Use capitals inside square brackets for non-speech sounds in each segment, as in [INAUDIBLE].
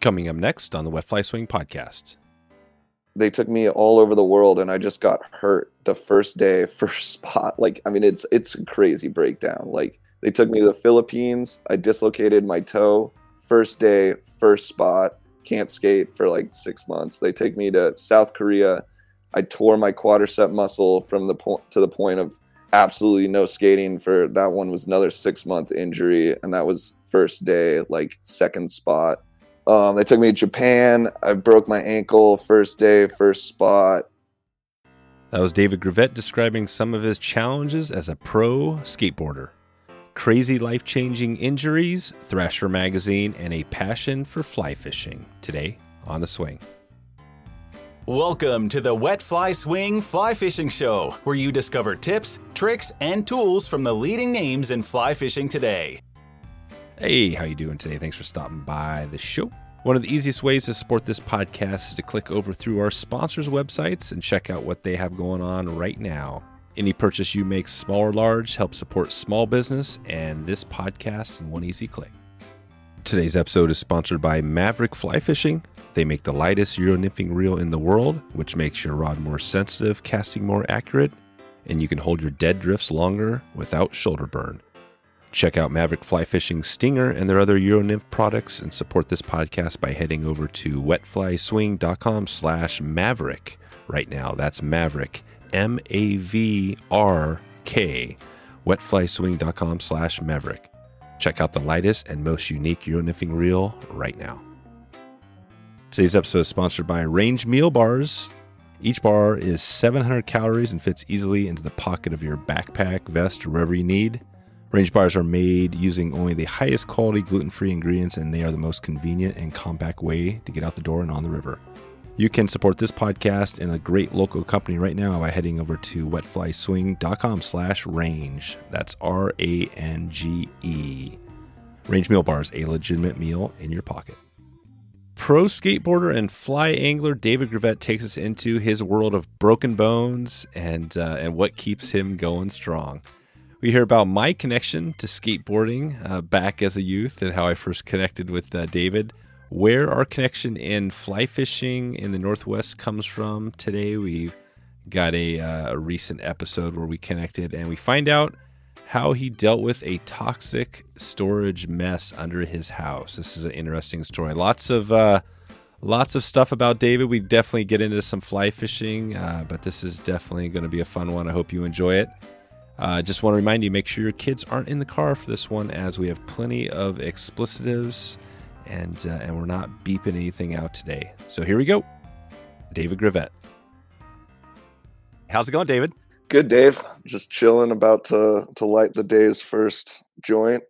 Coming up next on the Wet Fly Swing podcast. They took me all over the world and I just got hurt the first day, [LAUGHS] first spot. Like, I mean, it's it's a crazy breakdown. Like they took me to the Philippines. I dislocated my toe. First day, first spot. Can't skate for like six months. They take me to South Korea. I tore my quadricep muscle from the point to the point of absolutely no skating for that one was another six month injury and that was first day like second spot um, they took me to japan. I broke my ankle first day first spot. That was david gravette describing some of his challenges as a pro skateboarder. Crazy life-changing injuries thrasher magazine and a passion for fly fishing. Today on the swing. Welcome to the Wet Fly Swing Fly Fishing Show, where you discover tips, tricks, and tools from the leading names in fly fishing today. Hey, how you doing today? Thanks for stopping by the show. One of the easiest ways to support this podcast is to click over through our sponsors' websites and check out what they have going on right now. Any purchase you make, small or large, helps support small business and this podcast in one easy click. Today's episode is sponsored by Mavrk Fly Fishing. They make the lightest Euro nymphing reel in the world, which makes your rod more sensitive, casting more accurate, and you can hold your dead drifts longer without shoulder burn. Check out Mavrk Fly Fishing Stinger and their other Euro nymph products and support this podcast by heading over to wetflyswing.com slash maverick right now. That's Maverick, M-A-V-R-K, wetflyswing.com slash maverick. Check out the lightest and most unique Euro nymphing reel right now. Today's episode is sponsored by Range Meal Bars. Each bar is 700 calories and fits easily into the pocket of your backpack, vest, or wherever you need. Range bars are made using only the highest quality gluten free ingredients, and they are the most convenient and compact way to get out the door and on the river. You can support this podcast and a great local company right now by heading over to wetflyswing.com slash range. That's R A N G E. Range Meal Bars, a legitimate meal in your pocket. Pro skateboarder and fly angler David Gravette takes us into his world of broken bones and uh, and what keeps him going strong. We hear about my connection to skateboarding uh, back as a youth and how I first connected with uh, David. Where our connection in fly fishing in the Northwest comes from today. We've got a, uh, a recent episode where we connected and we find out how he dealt with a toxic storage mess under his house. This is an interesting story. Lots of uh, lots of stuff about David. We definitely get into some fly fishing, uh, but this is definitely going to be a fun one. I hope you enjoy it. Uh, just want to remind you, make sure your kids aren't in the car for this one, as we have plenty of explicitives, and uh, and we're not beeping anything out today. So here we go, David Gravette. How's it going, David? Good, Dave. Just chilling, about to to light the day's first joint.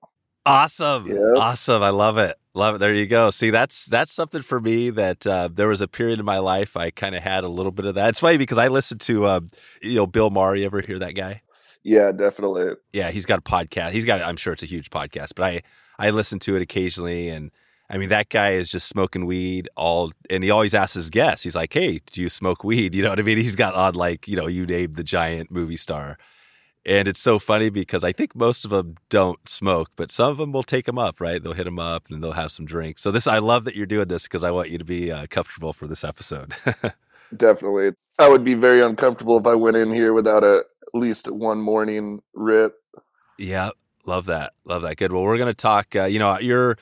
Awesome, awesome. I love it, love it. There you go. See, that's that's something for me that uh, there was a period in my life I kind of had a little bit of that. It's funny because I listened to uh, you know Bill Maher. You ever hear that guy? Yeah, definitely. Yeah, he's got a podcast. He's got I'm sure it's a huge podcast, but I I listen to it occasionally and I mean that guy is just smoking weed all and he always asks his guests. He's like, "Hey, do you smoke weed?" [LAUGHS] You know what I mean? He's got on like, you know, you named the giant movie star. And it's so funny because I think most of them don't smoke, but some of them will take them up, right? They'll hit them up and they'll have some drinks. So this, I love that you're doing this because I want you to be uh, comfortable for this episode. [LAUGHS] Definitely, I would be very uncomfortable if I went in here without a least one morning rip. Yeah, love that. Love that. Good. Well, we're going to talk. Uh, you know, you're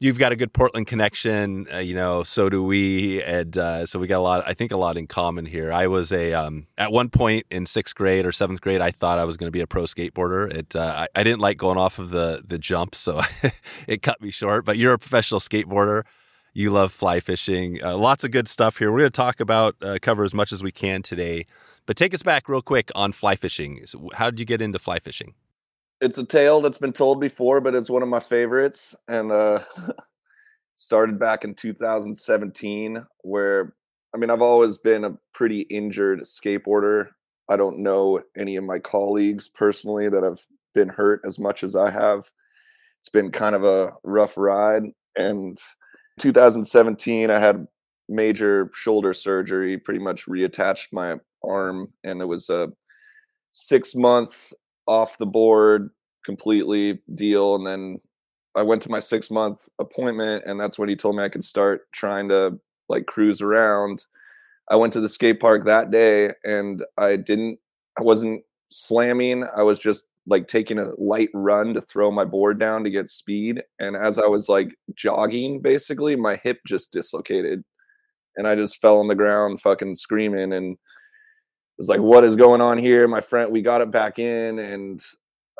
you've got a good Portland connection. Uh, you know, so do we, and uh, so we got a lot. I think a lot in common here. I was a um, at one point in sixth grade or seventh grade. I thought I was going to be a pro skateboarder. It uh, I, I, didn't like going off of the the jump, so [LAUGHS] it cut me short. But you're a professional skateboarder. You love fly fishing. Uh, lots of good stuff here. We're going to talk about uh, cover as much as we can today. But take us back real quick on fly fishing. How did you get into fly fishing? It's a tale that's been told before, but it's one of my favorites. And uh, [LAUGHS] started back in 2017, where I mean, I've always been a pretty injured skateboarder. I don't know any of my colleagues personally that have been hurt as much as I have. It's been kind of a rough ride. And 2017, I had major shoulder surgery, pretty much reattached my arm, and it was a six month off the board completely deal, and then I went to my six month appointment, and that's when he told me I could start trying to like cruise around. I went to the skate park that day, and I didn't. I wasn't slamming. I was just like taking a light run to throw my board down to get speed. And as I was like jogging, basically, my hip just dislocated, and I just fell on the ground, fucking screaming, and was like, "What is going on here?" My friend, we got it back in, and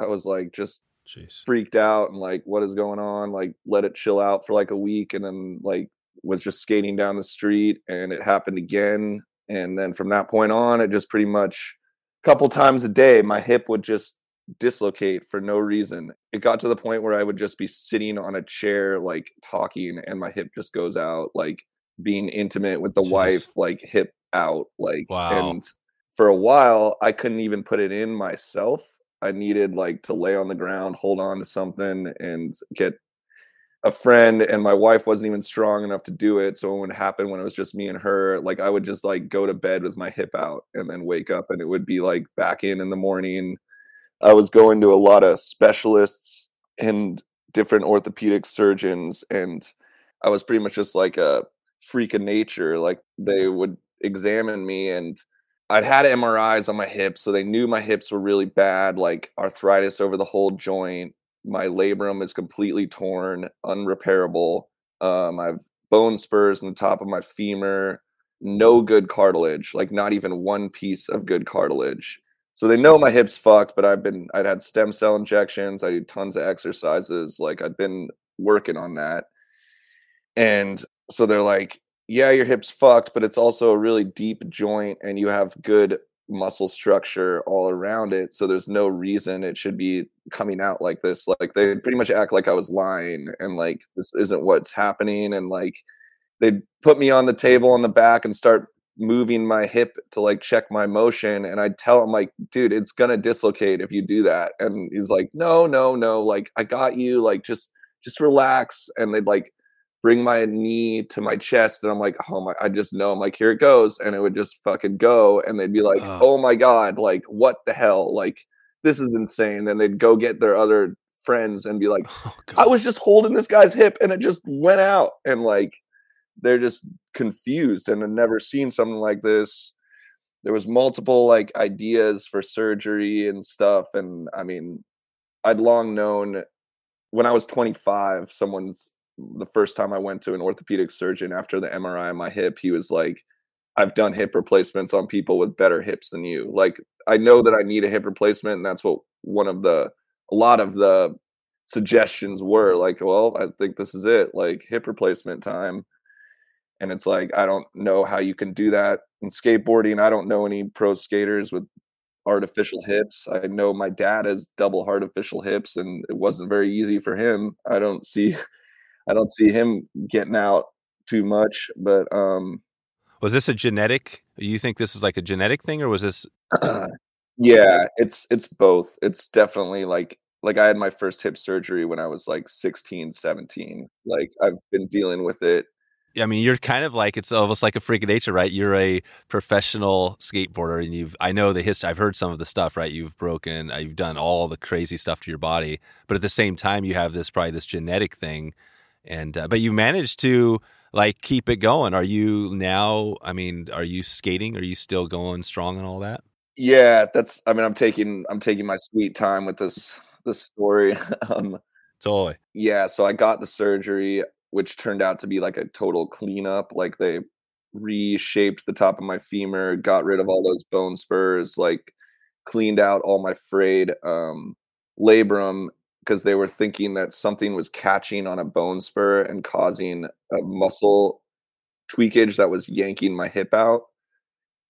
I was like, just Jeez. freaked out and like what is going on like let it chill out for like a week and then like was just skating down the street and it happened again and then from that point on it just pretty much a couple times a day my hip would just dislocate for no reason it got to the point where i would just be sitting on a chair like talking and my hip just goes out like being intimate with the Jeez. wife like hip out like Wow. and for a while i couldn't even put it in myself I needed like to lay on the ground, hold on to something, and get a friend. And my wife wasn't even strong enough to do it. So it would happen when it was just me and her, like I would just like go to bed with my hip out and then wake up and it would be like back in in the morning. I was going to a lot of specialists and different orthopedic surgeons, and I was pretty much just like a freak of nature. Like they would examine me and I'd had MRIs on my hips, so they knew my hips were really bad, like arthritis over the whole joint. My labrum is completely torn, unrepairable. Um, I have bone spurs in the top of my femur, no good cartilage, like not even one piece of good cartilage. So they know my hips fucked, but I've been I'd had stem cell injections, I did tons of exercises, like I'd been working on that. And so they're like, yeah, your hip's fucked, but it's also a really deep joint and you have good muscle structure all around it. So there's no reason it should be coming out like this. Like they pretty much act like I was lying and like this isn't what's happening. And like they'd put me on the table on the back and start moving my hip to like check my motion. And I'd tell him, like, dude, it's gonna dislocate if you do that. And he's like, no, no, no, like I got you, like just just relax. And they'd like bring my knee to my chest and I'm like, oh my, I just know I'm like, here it goes. And it would just fucking go. And they'd be like, Ugh. oh my God, like, what the hell? Like, this is insane. Then they'd go get their other friends and be like, [LAUGHS] Oh, I was just holding this guy's hip and it just went out. And like, they're just confused and had never seen something like this. There was multiple like ideas for surgery and stuff. And I mean, I'd long known when I was 25, someone's the first time I went to an orthopedic surgeon after the MRI on my hip, he was like, I've done hip replacements on people with better hips than you. Like, I know that I need a hip replacement. And that's what one of the, a lot of the suggestions were like, well, I think this is it, like hip replacement time. And it's like, I don't know how you can do that in skateboarding. I don't know any pro skaters with artificial hips. I know my dad has double artificial hips and it wasn't very easy for him. I don't see I don't see him getting out too much, but um was this a genetic? You think this was like a genetic thing, or was this? [CLEARS THROAT] yeah, it's it's both. It's definitely like like I had my first hip surgery when I was like 16, 17. Like I've been dealing with it I mean, you're kind of like it's almost like a freak of nature, right? You're a professional skateboarder, and you've I know the history. I've heard some of the stuff, right? You've broken, uh, you've done all the crazy stuff to your body, but at the same time, you have this probably this genetic thing, and uh, but you managed to like keep it going. Are you now? I mean, are you skating? Are you still going strong and all that? Yeah, that's I mean, I'm taking I'm taking my sweet time with this this story. [LAUGHS] um Totally. yeah, so I got the surgery which turned out to be like a total cleanup. Like they reshaped the top of my femur, got rid of all those bone spurs, like cleaned out all my frayed um, labrum because they were thinking that something was catching on a bone spur and causing a muscle tweakage that was yanking my hip out.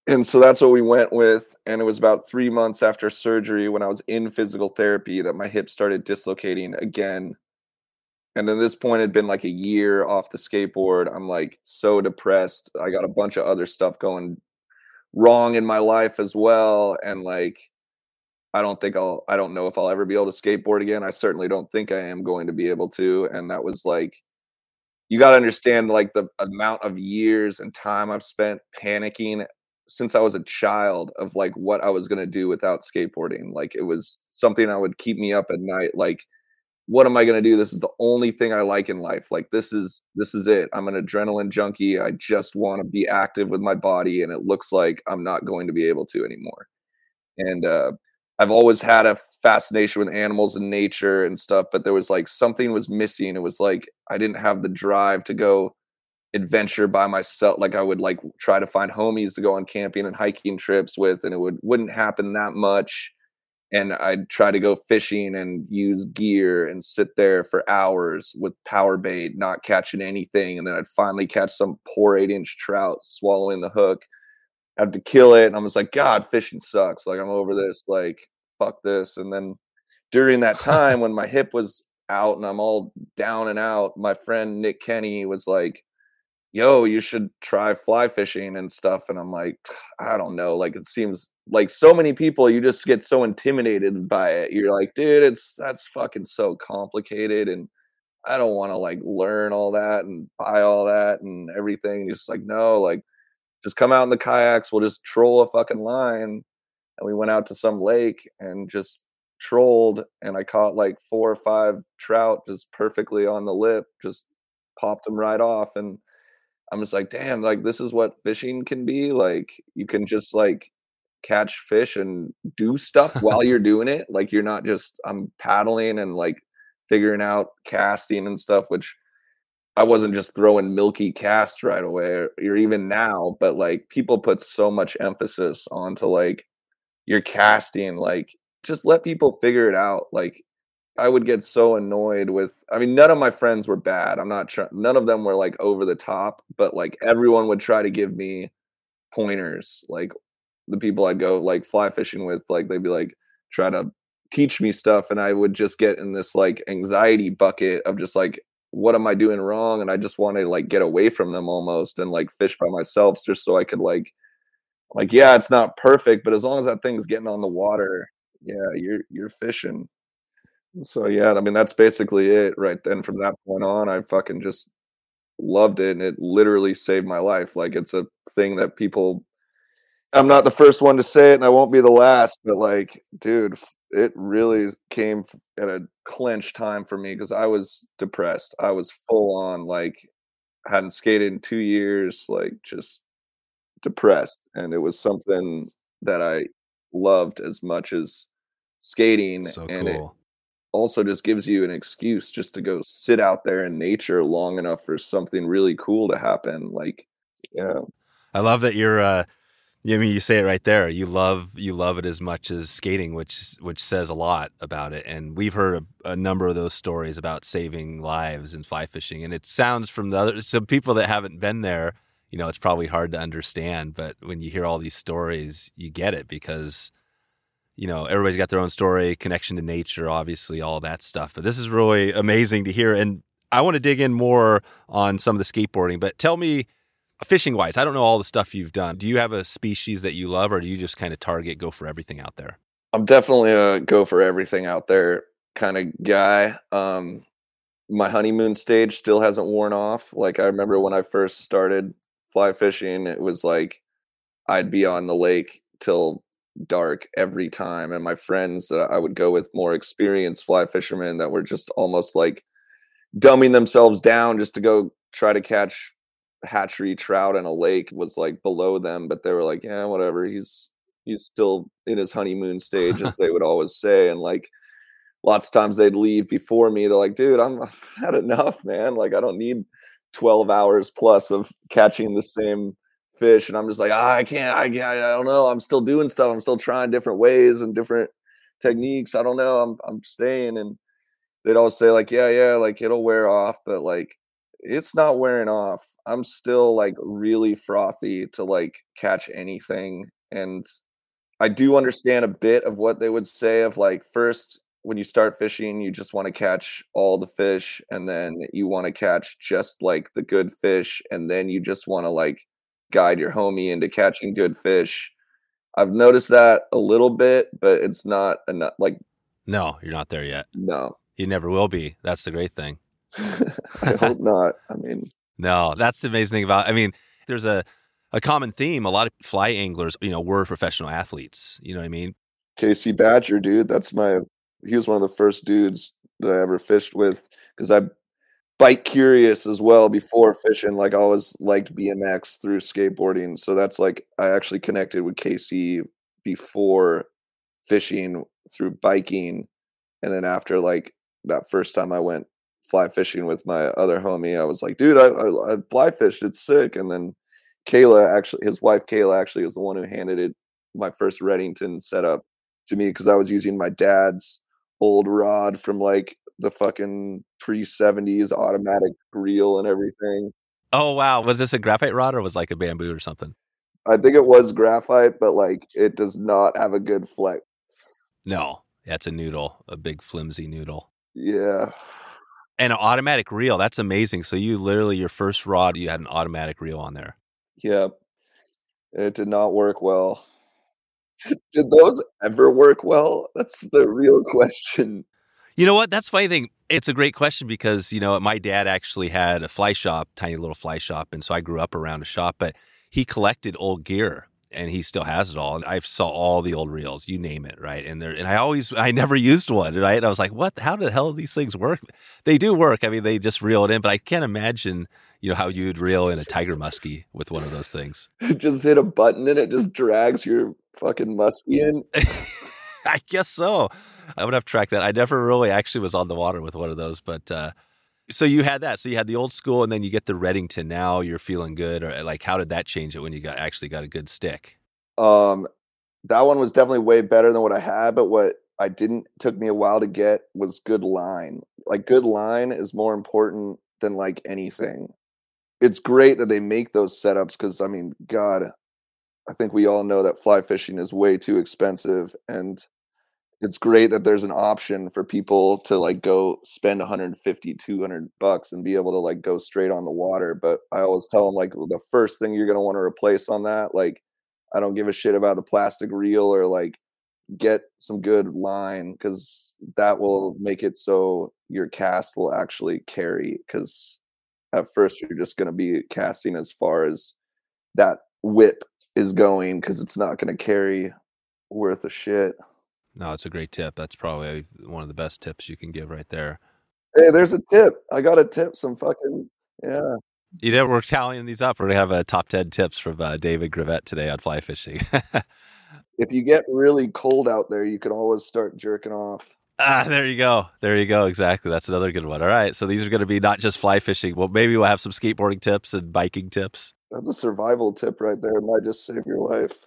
And so that's what we went with. And it was about three months after surgery when I was in physical therapy that my hip started dislocating again and at this point had been like a year off the skateboard i'm like so depressed i got a bunch of other stuff going wrong in my life as well and like i don't think i'll i don't know if i'll ever be able to skateboard again i certainly don't think i am going to be able to and that was like you got to understand like the amount of years and time i've spent panicking since i was a child of like what i was going to do without skateboarding like it was something that would keep me up at night like what am I going to do? This is the only thing I like in life. Like this is this is it. I'm an adrenaline junkie. I just want to be active with my body and it looks like I'm not going to be able to anymore. And uh I've always had a fascination with animals and nature and stuff, but there was like something was missing. It was like I didn't have the drive to go adventure by myself. Like I would like try to find homies to go on camping and hiking trips with, and it would wouldn't happen that much and I'd try to go fishing and use gear and sit there for hours with power bait, not catching anything. And then I'd finally catch some poor eight inch trout swallowing the hook. Had to kill it. And I was like, God, fishing sucks. Like, I'm over this. Like, fuck this. And then during that time when my hip was out and I'm all down and out, my friend Nick Kenny was like, yo, you should try fly fishing and stuff. And I'm like, I don't know. Like, it seems like so many people you just get so intimidated by it you're like dude it's that's fucking so complicated and i don't want to like learn all that and buy all that and everything and just like no like just come out in the kayaks we'll just troll a fucking line and we went out to some lake and just trolled and i caught like four or five trout just perfectly on the lip just popped them right off and i'm just like damn like this is what fishing can be like you can just like catch fish and do stuff [LAUGHS] while you're doing it. Like you're not just I'm paddling and like figuring out casting and stuff, which I wasn't just throwing milky cast right away or, or even now, but like people put so much emphasis onto like your casting, like just let people figure it out. Like I would get so annoyed with I mean none of my friends were bad. I'm not trying none of them were like over the top, but like everyone would try to give me pointers like the people I'd go like fly fishing with, like they'd be like try to teach me stuff, and I would just get in this like anxiety bucket of just like what am I doing wrong, and I just want to like get away from them almost and like fish by myself just so I could like like yeah, it's not perfect, but as long as that thing's getting on the water, yeah, you're you're fishing. So yeah, I mean that's basically it right then. From that point on, I fucking just loved it, and it literally saved my life. Like it's a thing that people I'm not the first one to say it, and I won't be the last. But like, dude, it really came at a clinch time for me because I was depressed. I was full on like hadn't skated in two years, like just depressed, and it was something that I loved as much as skating, So and it also just gives you an excuse just to go sit out there in nature long enough for something really cool to happen. Like, yeah. I love that you're. Uh, I mean, you say it right there. You love you love it as much as skating, which which says a lot about it. And we've heard a, a number of those stories about saving lives in fly fishing. And it sounds from the other some people that haven't been there. You know, it's probably hard to understand, but when you hear all these stories, you get it because you know everybody's got their own story, connection to nature, obviously, all that stuff. But this is really amazing to hear. And I want to dig in more on some of the skateboarding. But tell me fishing wise, I don't know all the stuff you've done. Do you have a species that you love, or do you just kind of target go for everything out there? I'm definitely a go for everything out there kind of guy. Um, my honeymoon stage still hasn't worn off. Like I remember when I first started fly fishing, it was like I'd be on the lake till dark every time, and my friends that I would go with more experienced fly fishermen that were just almost like dumbing themselves down just to go try to catch hatchery trout in a lake was like below them, but they were like, yeah, whatever. He's he's still in his honeymoon stage, as they would always say. And like lots of times they'd leave before me. They're like, dude, I'm [LAUGHS] had enough, man. Like I don't need 12 hours plus of catching the same fish. And I'm just like, I can't, I can't, I don't know. I'm still doing stuff. I'm still trying different ways and different techniques. I don't know. I'm I'm staying. And they'd always say, like, yeah, yeah, like it'll wear off, but like it's not wearing off. I'm still like really frothy to like catch anything. And I do understand a bit of what they would say of like first when you start fishing, you just want to catch all the fish and then you want to catch just like the good fish and then you just want to like guide your homie into catching good fish. I've noticed that a little bit, but it's not enough like No, you're not there yet. no. You never will be. That's the great thing. [LAUGHS] I hope not. I mean, [LAUGHS] No, that's the amazing thing about. I mean, there's a a common theme. A lot of fly anglers, you know, were professional athletes. You know what I mean? KC Badger, dude, that's my he was one of the first dudes that I ever fished with because I bike curious as well before fishing. Like I always liked BMX through skateboarding. So that's like I actually connected with KC before fishing through biking. And then after like that first time I went fly fishing with my other homie, I was like, dude, I, I, I fly fished. It's sick. And then Kayla actually, his wife Kayla actually was the one who handed it my first Redington setup to me because I was using my dad's old rod from like the fucking pre 70s automatic reel and everything. Oh wow, was this a graphite rod or was like a bamboo or something? I think it was graphite, but like it does not have a good flex. No, that's a noodle, a big flimsy noodle. Yeah. And an automatic reel, that's amazing. So you literally your first rod, you had an automatic reel on there. Yeah. It did not work well. [LAUGHS] did those ever work well? That's the real [LAUGHS] question. You know what? That's funny thing. It's a great question because, you know, my dad actually had a fly shop, tiny little fly shop. And so I grew up around a shop, but he collected old gear and he still has it all. And I saw all the old reels, you name it, right? And there, and I always, I never used one, right? And I was like, what? How the hell do these things work? They do work. I mean, they just reel it in, but I can't imagine, you know, how you'd reel in a tiger muskie with one of those things. [LAUGHS] just hit a button and it just drags your fucking muskie in. [LAUGHS] I guess so. I would have tracked that. I never really actually was on the water with one of those, but uh, so you had that. So you had the old school, and then you get the Redington. Now you're feeling good, or like how did that change it when you got actually got a good stick? Um, that one was definitely way better than what I had, but what I didn't took me a while to get was good line. Like good line is more important than like anything. It's great that they make those setups because I mean, God, I think we all know that fly fishing is way too expensive and it's great that there's an option for people to like go spend 150 200 bucks and be able to like go straight on the water. But i always tell them like the first thing you're going to want to replace on that like i don't give a shit about the plastic reel or like get some good line because that will make it so your cast will actually carry because at first you're just going to be casting as far as that whip is going because it's not going to carry worth a shit no, it's a great tip. That's probably one of the best tips you can give right there. Hey, there's a tip. I got a tip. Some fucking yeah. You know, we're tallying these up. We're gonna have a top ten tips from uh, David Gravette today on fly fishing. [LAUGHS] if you get really cold out there, you can always start jerking off. Ah, there you go. There you go. Exactly. That's another good one. All right. So these are going to be not just fly fishing. Well, maybe we'll have some skateboarding tips and biking tips. That's a survival tip right there. It might just save your life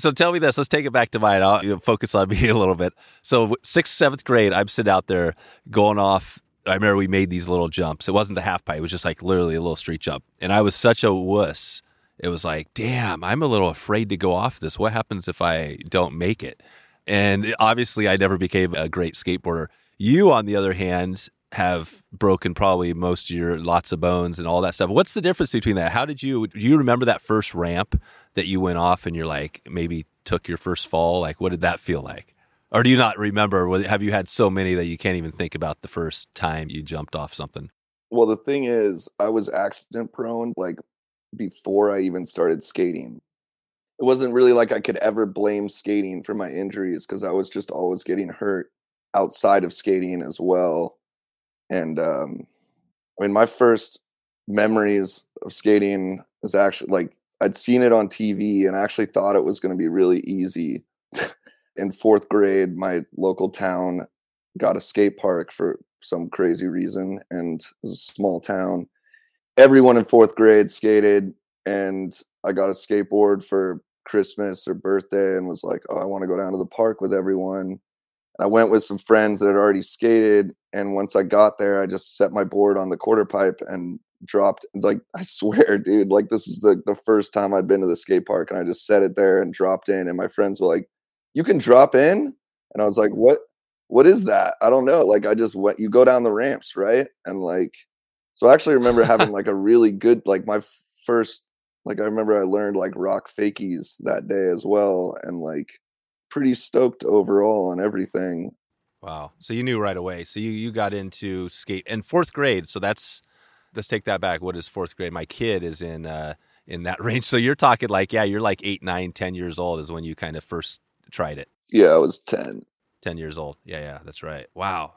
so tell me this. Let's take it back to mine. I'll you know, focus on [LAUGHS] me a little bit. So sixth, seventh grade, I'm sitting out there going off. I remember we made these little jumps. It wasn't the half pipe. It was just like literally a little street jump. And I was such a wuss. It was like, damn, I'm a little afraid to go off this. What happens if I don't make it? And obviously, I never became a great skateboarder. You, on the other hand, have broken probably most of your lots of bones and all that stuff. What's the difference between that? How did you do you remember that first ramp that you went off and you're like maybe took your first fall? Like what did that feel like? Or do you not remember? Have you had so many that you can't even think about the first time you jumped off something? Well, the thing is, I was accident prone like before I even started skating. It wasn't really like I could ever blame skating for my injuries because I was just always getting hurt outside of skating as well and um, I mean, my first memories of skating is actually like I'd seen it on TV and actually thought it was going to be really easy. in fourth grade, my local town got a skate park for some crazy reason, and it was a small town. Everyone in fourth grade skated, and I got a skateboard for Christmas or birthday, and was like, "Oh, I want to go down to the park with everyone." I went with some friends that had already skated, and once I got there, I just set my board on the quarter pipe and dropped. Like I swear, dude, like this was the the first time I'd been to the skate park, and I just set it there and dropped in. And my friends were like, "You can drop in," and I was like, "What? What is that? I don't know." Like I just went. You go down the ramps, right? And like, so I actually remember having [LAUGHS] like a really good like my first like I remember I learned like rock fakies that day as well, and like pretty stoked overall on everything. Wow. So you knew right away. So you you got into skate in fourth grade. So that's let's take that back. What is fourth grade? My kid is in uh in that [LAUGHS] range. So you're talking like, yeah, you're like eight, nine, ten years old is when you kind of first tried it. Yeah, I was ten. Ten years old. Yeah, yeah, that's right. Wow.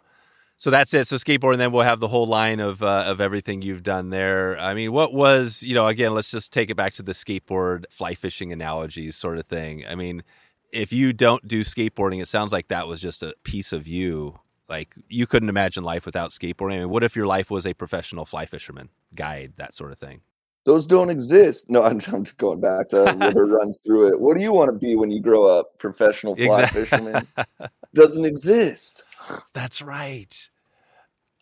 So that's it. So skateboard, and then we'll have the whole line of uh, of everything you've done there. I mean, what was you know? Again, let's just take it back to the skateboard fly fishing analogies sort of thing. I mean, if you don't do skateboarding, it sounds like that was just a piece of you. Like you couldn't imagine life without skateboarding. I mean, what if your life was a professional fly fisherman, guide, that sort of thing? Those don't exist. No, [LAUGHS] I'm, I'm going back to [LAUGHS] river runs through it. What do you want to be when you grow up? Professional fly Exactly. fisherman [LAUGHS] doesn't exist. [SIGHS] That's right.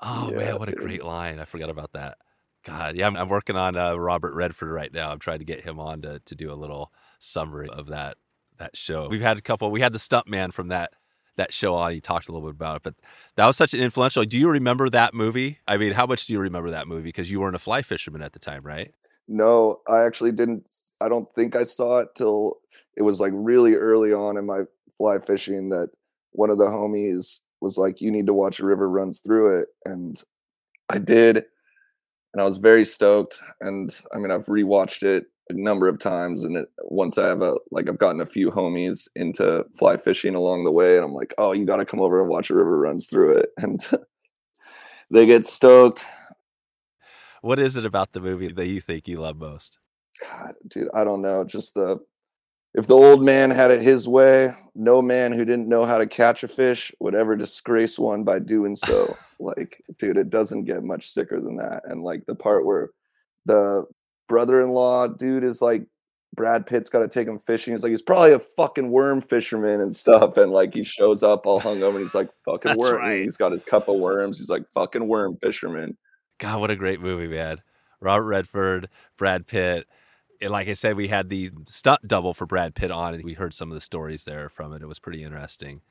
Oh Yeah, man, what a great line! I forgot about that. God, yeah, I'm, I'm working on uh, Robert Redford right now. I'm trying to get him on to to do a little summary of that that show. We've had a couple. We had the stuntman from that that show on. He talked a little bit about it, but that was such an influential. Do you remember that movie? I mean, how much do you remember that movie? Because you weren't a fly fisherman at the time, right? No, I actually didn't. I don't think I saw it till it was like really early on in my fly fishing that one of the homies was like, "You need to watch a river runs through it," and I did, and I was very stoked. And I mean, I've rewatched it a number of times, and it, once I have a like, I've gotten a few homies into fly fishing along the way, and I'm like, "Oh, you got to come over and watch a river runs through it," [LAUGHS] and [LAUGHS] they get stoked. What is it about the movie that you think you love most? God, dude, I don't know. Just the if the old man had it his way, no man who didn't know how to catch a fish would ever disgrace one by doing so. [LAUGHS] like, dude, it doesn't get much sicker than that. And like the part where the brother-in-law dude is like Brad Pitt's got to take him fishing. He's like, he's probably a fucking worm fisherman and stuff. And like, he shows up all hungover and he's like, [LAUGHS] fucking worm. right. He's got his cup of worms. He's like, fucking worm fisherman. God, what a great movie, man. Robert Redford, Brad Pitt. And like I said, we had the stunt double for Brad Pitt on, and we heard some of the stories there from it. It was pretty interesting.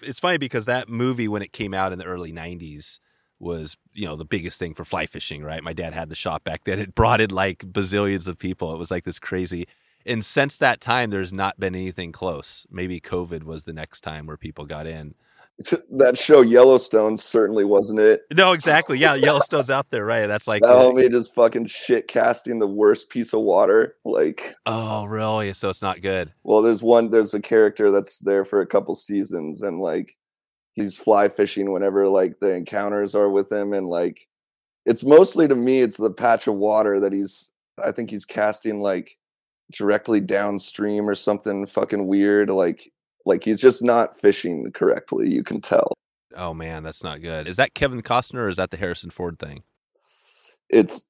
It's funny because that movie, when it came out in the early 90s, was, you know, the biggest thing for fly fishing, right? My dad had the shop back then. It brought in like bazillions of people. It was like this crazy. And since that time, there's not been anything close. Maybe COVID was the next time where people got in. [LAUGHS] that show Yellowstone certainly wasn't it. No, exactly. Yeah, Yellowstone's out there, right? That's like, [LAUGHS] that uh, homie just fucking shit casting the worst piece of water. Like, oh, really? So it's not good. well, there's one, there's a character that's there for a couple seasons, and like, he's fly fishing whenever like the encounters are with him, and like, it's mostly to me, it's the patch of water that he's. I think he's casting like directly downstream or something fucking weird. Like, like he's just not fishing correctly. You can tell. Oh man, that's not good. Is that Kevin Costner or is that the Harrison Ford thing? it's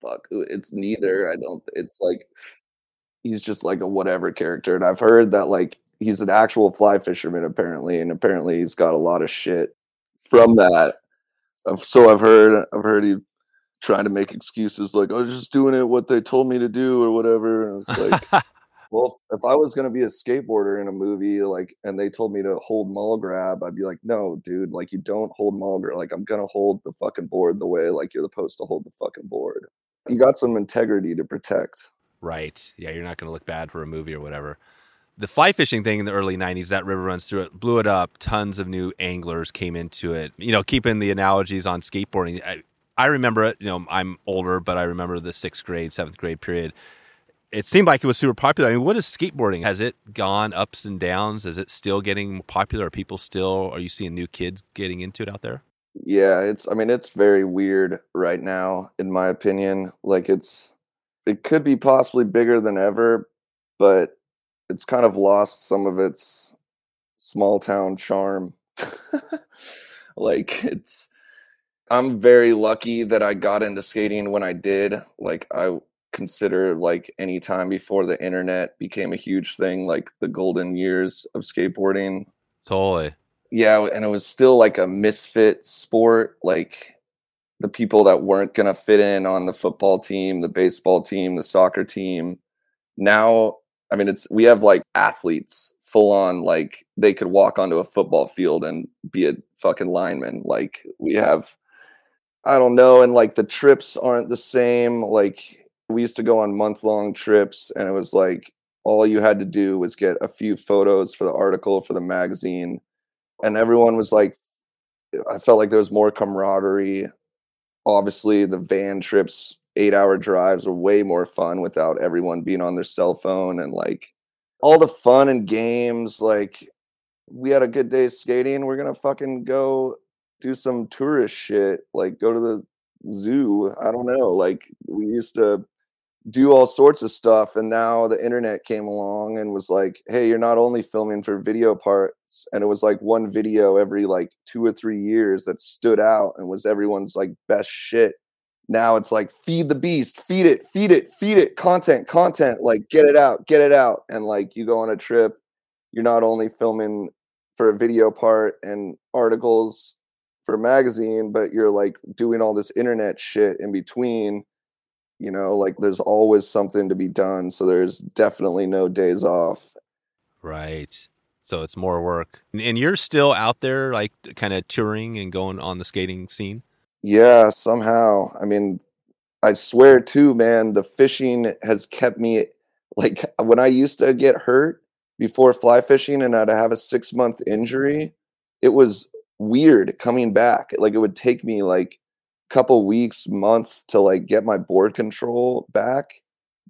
fuck it's neither i don't it's like he's just like a whatever character and i've heard that like he's an actual fly fisherman apparently and apparently he's got a lot of shit from that so i've heard i've heard he trying to make excuses like i was just doing it what they told me to do or whatever and it's like [LAUGHS] well if, i was going to be a skateboarder in a movie like and they told me to hold mall grab i'd be like no dude like you don't hold mall grab like i'm going to hold the fucking board the way like you're the supposed to hold the fucking board you got some integrity to protect right. Yeah, you're not going to look bad for a movie or whatever. The fly fishing thing in the early 90s, that river runs through it, blew it up. Tons of new anglers came into it. You know, keeping the analogies on skateboarding. I, I remember it, you know, I'm older, but I remember the sixth grade, seventh grade period. It seemed like it was super popular. I mean, what is skateboarding? Has it gone ups and downs? Is it still getting popular? Are people still, are you seeing new kids getting into it out there? yeah it's i mean it's very weird right now in my opinion like it's it could be possibly bigger than ever but it's kind of lost some of its small town charm. [LAUGHS] Like it's i'm very lucky that i got into skating when i did like i consider like any time before the internet became a huge thing like the golden years of skateboarding. Totally. yeah and it was still like a misfit sport like the people that weren't going to fit in on the football team the baseball team the soccer team. Now i mean it's we have like athletes full on like they could walk onto a football field and be a fucking lineman like we have i don't know and like the trips aren't the same like we used to go on month long trips and it was like all you had to do was get a few photos for the article for the magazine and everyone was like i felt like there was more camaraderie obviously the van trips eight hour drives were way more fun without everyone being on their cell phone and like all the fun and games like we had a good day skating we're gonna fucking go do some tourist shit, like go to the zoo. I don't know. Like we used to do all sorts of stuff and now the internet came along and was like hey you're not only filming for video parts and it was like one video every like two or three years that stood out and was everyone's like best shit now it's like feed the beast feed it feed it feed it content content like get it out get it out. And like you go on a trip you're not only filming for a video part and articles for a magazine but you're like doing all this internet shit in between you know like there's always something to be done so there's definitely no days off. Right. So it's more work. And you're still out there like kind of touring and going on the skating scene yeah somehow i mean i swear too man the fishing has kept me like [LAUGHS] when i used to get hurt before fly fishing and i'd have a six month injury it was weird coming back like it would take me like a couple weeks, month to like get my board control back.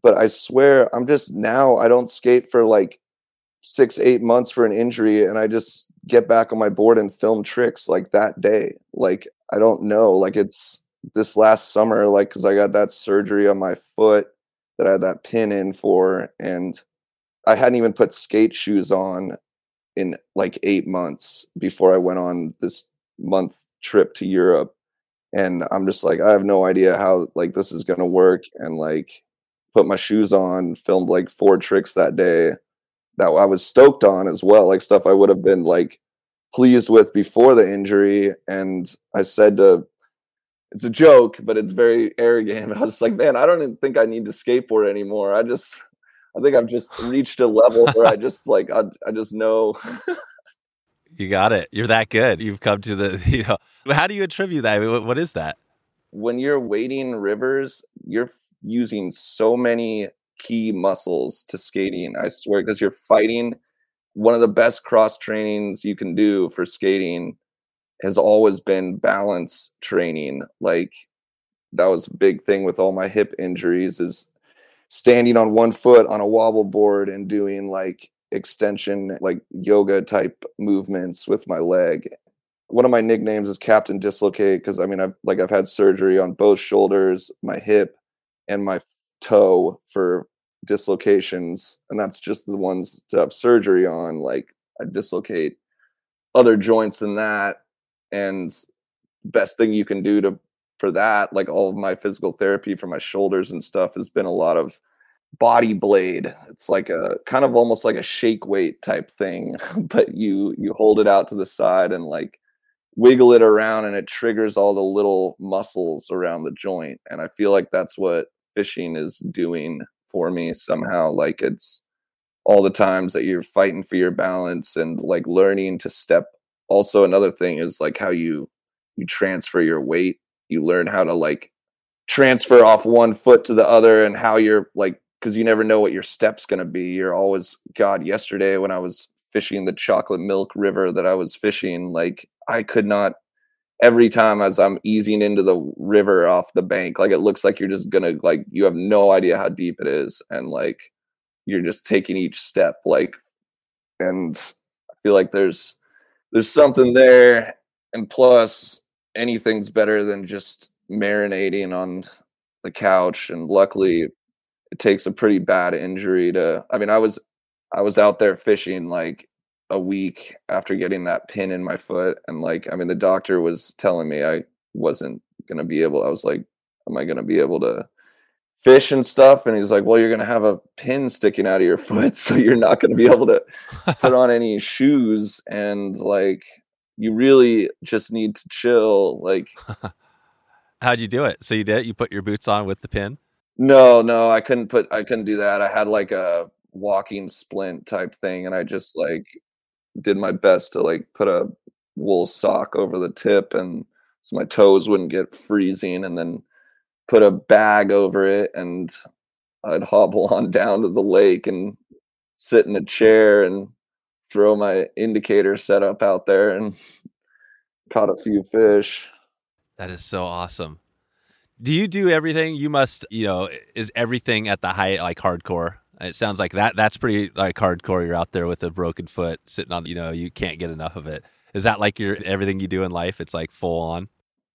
But I swear, I'm just now I don't skate for like six, eight months for an injury, and I just get back on my board and film tricks like that day. Like I don't know, like it's this last summer, like because I got that surgery on my foot that I had that pin in for, and I hadn't even put skate shoes on in like eight months before I went on this month trip to Europe and i'm just like i have no idea how like this is to work and like put my shoes on filmed like four tricks that day that i was stoked on as well like stuff i would have been like pleased with before the injury and i said to it's a joke but it's very arrogant [LAUGHS] i was like man i don't even think i need to skateboard anymore i just i think i've just reached a level where i just like i, I just know you got it you're that good you've come to the [LAUGHS] you know how do you attribute that? I mean, what is that? When you're wading rivers, you're using so many key muscles to skating. I swear, because you're fighting. One of the best cross trainings you can do for skating has always been balance training. Like that was a big thing with all my hip injuries is standing on one foot on a wobble board and doing like extension like yoga type movements with my leg one of my nicknames is Captain Dislocate because I mean I've like I've had surgery on both shoulders, my hip, and my toe for dislocations, and that's just the ones to have surgery on. Like I dislocate other joints than that, and best thing you can do to for that, like all of my physical therapy for my shoulders and stuff, has been a lot of body blade it's like a kind of almost like a shake weight type thing [LAUGHS] but you you hold it out to the side and like wiggle it around and it triggers all the little muscles around the joint and i feel like that's what fishing is doing for me somehow like it's all the times that you're fighting for your balance and like learning to step also another thing is like how you you transfer your weight. You learn how to like transfer off one foot to the other and how you're like because you never know what your step's going to be. You're always god yesterday when i was fishing the chocolate milk river that i was fishing like I could not every time as I'm easing into the river off the bank, like it looks like you're just gonna like you have no idea how deep it is, and like you're just taking each step, like, and I feel like there's there's something there, and plus anything's better than just marinating on the couch, and luckily mm-hmm. it takes a pretty bad injury to. I mean, I was I was out there fishing like a week after getting that pin in my foot and like i mean the doctor was telling me i wasn't going to be able i was like am i going to be able to fish and stuff? And he's like well you're going to have a pin sticking out of your [LAUGHS] foot so you're not going to be able to put on any shoes. And like you really just need to chill like [LAUGHS] how'd you do it? So you did it? You put your boots on with the pin? No no i couldn't put i couldn't do that. I had like a walking splint type thing and i just like did my best to like put a wool sock over the tip and so my toes wouldn't get freezing and then put a bag over it and I'd hobble [LAUGHS] on down to the lake and sit in a chair and throw my indicator setup out there and [LAUGHS] caught a few fish. That is so awesome. Do you do everything? You must, you know, is everything at the height like hardcore? It sounds like that. That's pretty like hardcore. You're out there with a broken foot, sitting on. You know, you can't get enough of it. Is that like your everything you do in life? It's like full on.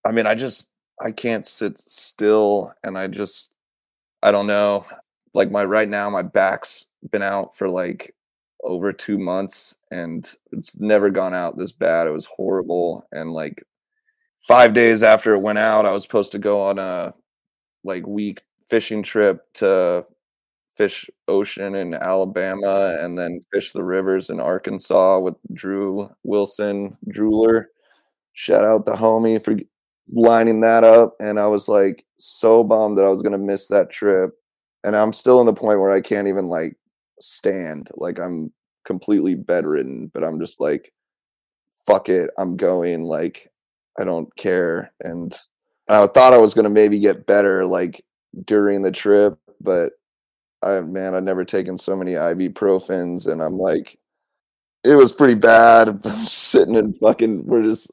I mean, I just I can't sit still, and I just I don't know. Like my right now, my back's been out for like over two months, and it's never gone out this bad. It was horrible, and like five days after it went out, I was supposed to go on a like week fishing trip to fish ocean in Alabama and then fish the rivers in Arkansas with Drew Wilson Drooler. Shout out the homie for lining that up. And I was like so bummed that I was gonna miss that trip. And I'm still in the point where I can't even like stand. Like I'm completely bedridden, but I'm just like, fuck it, I'm going. Like I don't care. And I thought I was gonna maybe get better like during the trip, but I man, I've never taken so many ibuprofens, and I'm like, it was pretty bad. [LAUGHS] sitting and fucking, we're just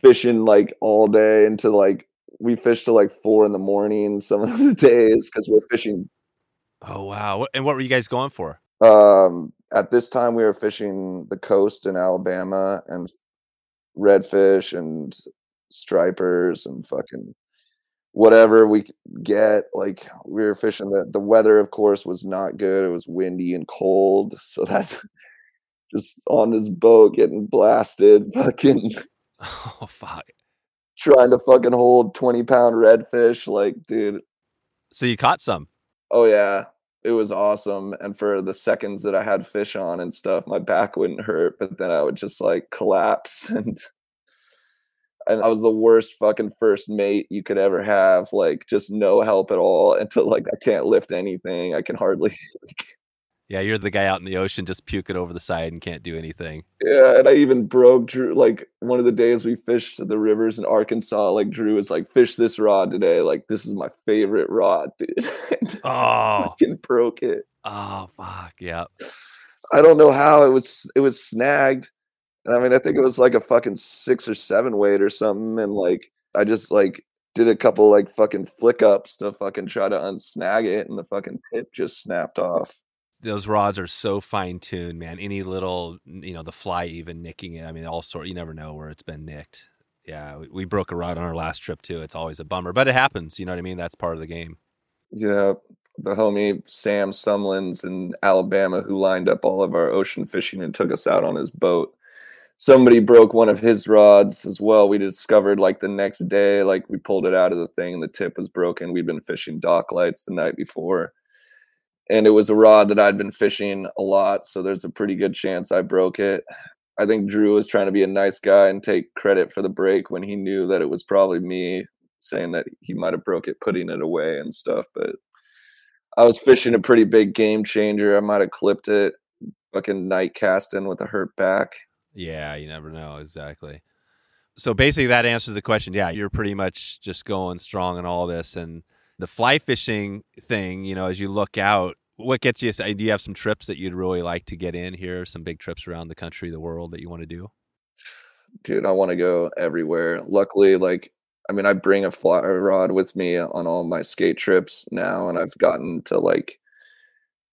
fishing like all day into like we fished till like four in the morning some [LAUGHS] of the days because we're fishing. Oh wow! And what were you guys going for? Um, at this time, we were fishing the coast in Alabama and redfish and stripers and fucking whatever we get. Like we were fishing the the weather, of course, was not good. It was windy and cold, [LAUGHS] so that [LAUGHS] just on this boat getting blasted, [LAUGHS] fucking. Oh fuck! Trying to fucking hold twenty pound redfish, like dude. So you caught some? Oh yeah, it was awesome. And for the seconds that I had fish on and stuff, my back wouldn't hurt, but then I would just like collapse and and I was the worst fucking first mate you could ever have. Like just no help at all [LAUGHS] until like I can't lift anything. I can hardly. [LAUGHS] yeah, you're the guy out in the ocean just puking over the side and can't do anything. Yeah, and I even broke Drew. Like one of the days we fished the rivers in Arkansas, like Drew was like, "Fish this rod today. Like this is my favorite rod, [LAUGHS] dude." oh, fucking broke it. Oh fuck, yeah. I don't know how it was. It was snagged and I mean, I think it was like a fucking six or seven weight or something. And like, I just like did a couple like fucking flick ups to fucking try to unsnag it, and the fucking tip just snapped off. Those rods are so fine tuned, man. Any little, you know, the fly even nicking it. I mean, all sort. You never know where it's been nicked. Yeah, we, we broke a rod on our last trip too. It's always a bummer, but it happens. You know what I mean? That's part of the game. Yeah, the homie Sam Sumlins in Alabama who lined up all of our ocean fishing and took us out on his boat somebody broke one of his rods as well. We discovered like the next day, like we pulled it out of the thing and the tip was broken. We'd been fishing dock lights the night before. And it was a rod that I'd been fishing a lot, so there's a pretty good chance I broke it. I think Drew was trying to be a nice guy and take credit for the break when he knew that it was probably me saying that he might have broke it putting it away and stuff, but I was fishing a pretty big game changer. I might have clipped it fucking night casting with a hurt back. Yeah, you never know exactly. So basically, that answers the question. Yeah, you're pretty much just going strong in all this, and the fly fishing thing. You know, as you look out, what gets you? Do you have some trips that you'd really like to get in here? Some big trips around the country, the world that you want to do? Dude, I want to go everywhere. Luckily, like I mean, I bring a fly rod with me on all my skate trips now, and I've gotten to like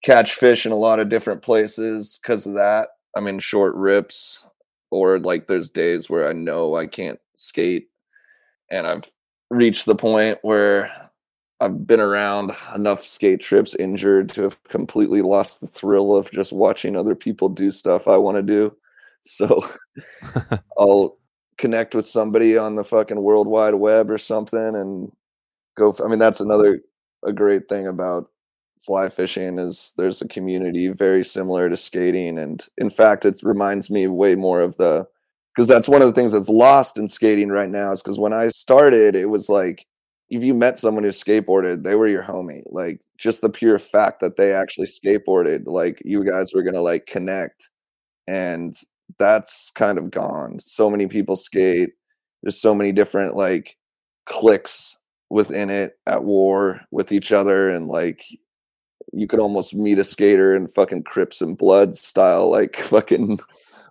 catch fish in a lot of different places because of that. I mean, short rips, or like there's days where I know I can't skate and I've reached the point where I've been around enough skate trips injured to have completely lost the thrill of just watching other people do stuff I want to do. [LAUGHS] So I'll connect with somebody on the fucking world wide web or something and go I mean that's another a great thing about fly fishing is there's a community very similar to skating. And in fact it reminds me way more of the because that's one of the things that's lost in skating right now is because when i started it was like if you met someone who skateboarded they were your homie. Like just the pure fact that they actually skateboarded like you guys were gonna like connect. And that's kind of gone. So many people skate. There's so many different like cliques within it at war with each other. And like you could almost meet a skater in fucking Crips and Blood style, like [LAUGHS] fucking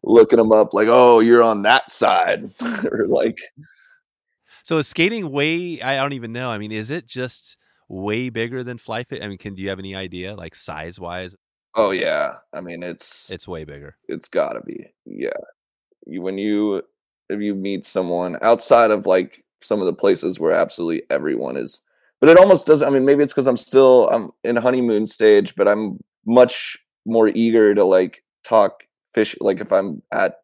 looking them up, like, oh, you're on that side, [LAUGHS] or like. So is skating way? I don't even know. I mean, is it just way bigger than fly fit? I mean, can do you have any idea, like size wise? Oh yeah, I mean it's it's way bigger. It's gotta be, yeah. You, when you if you meet someone outside of like some of the places where absolutely everyone is but it almost doesn't i mean maybe it's because i'm still i'm in honeymoon stage but i'm much more eager to like talk fish like if i'm at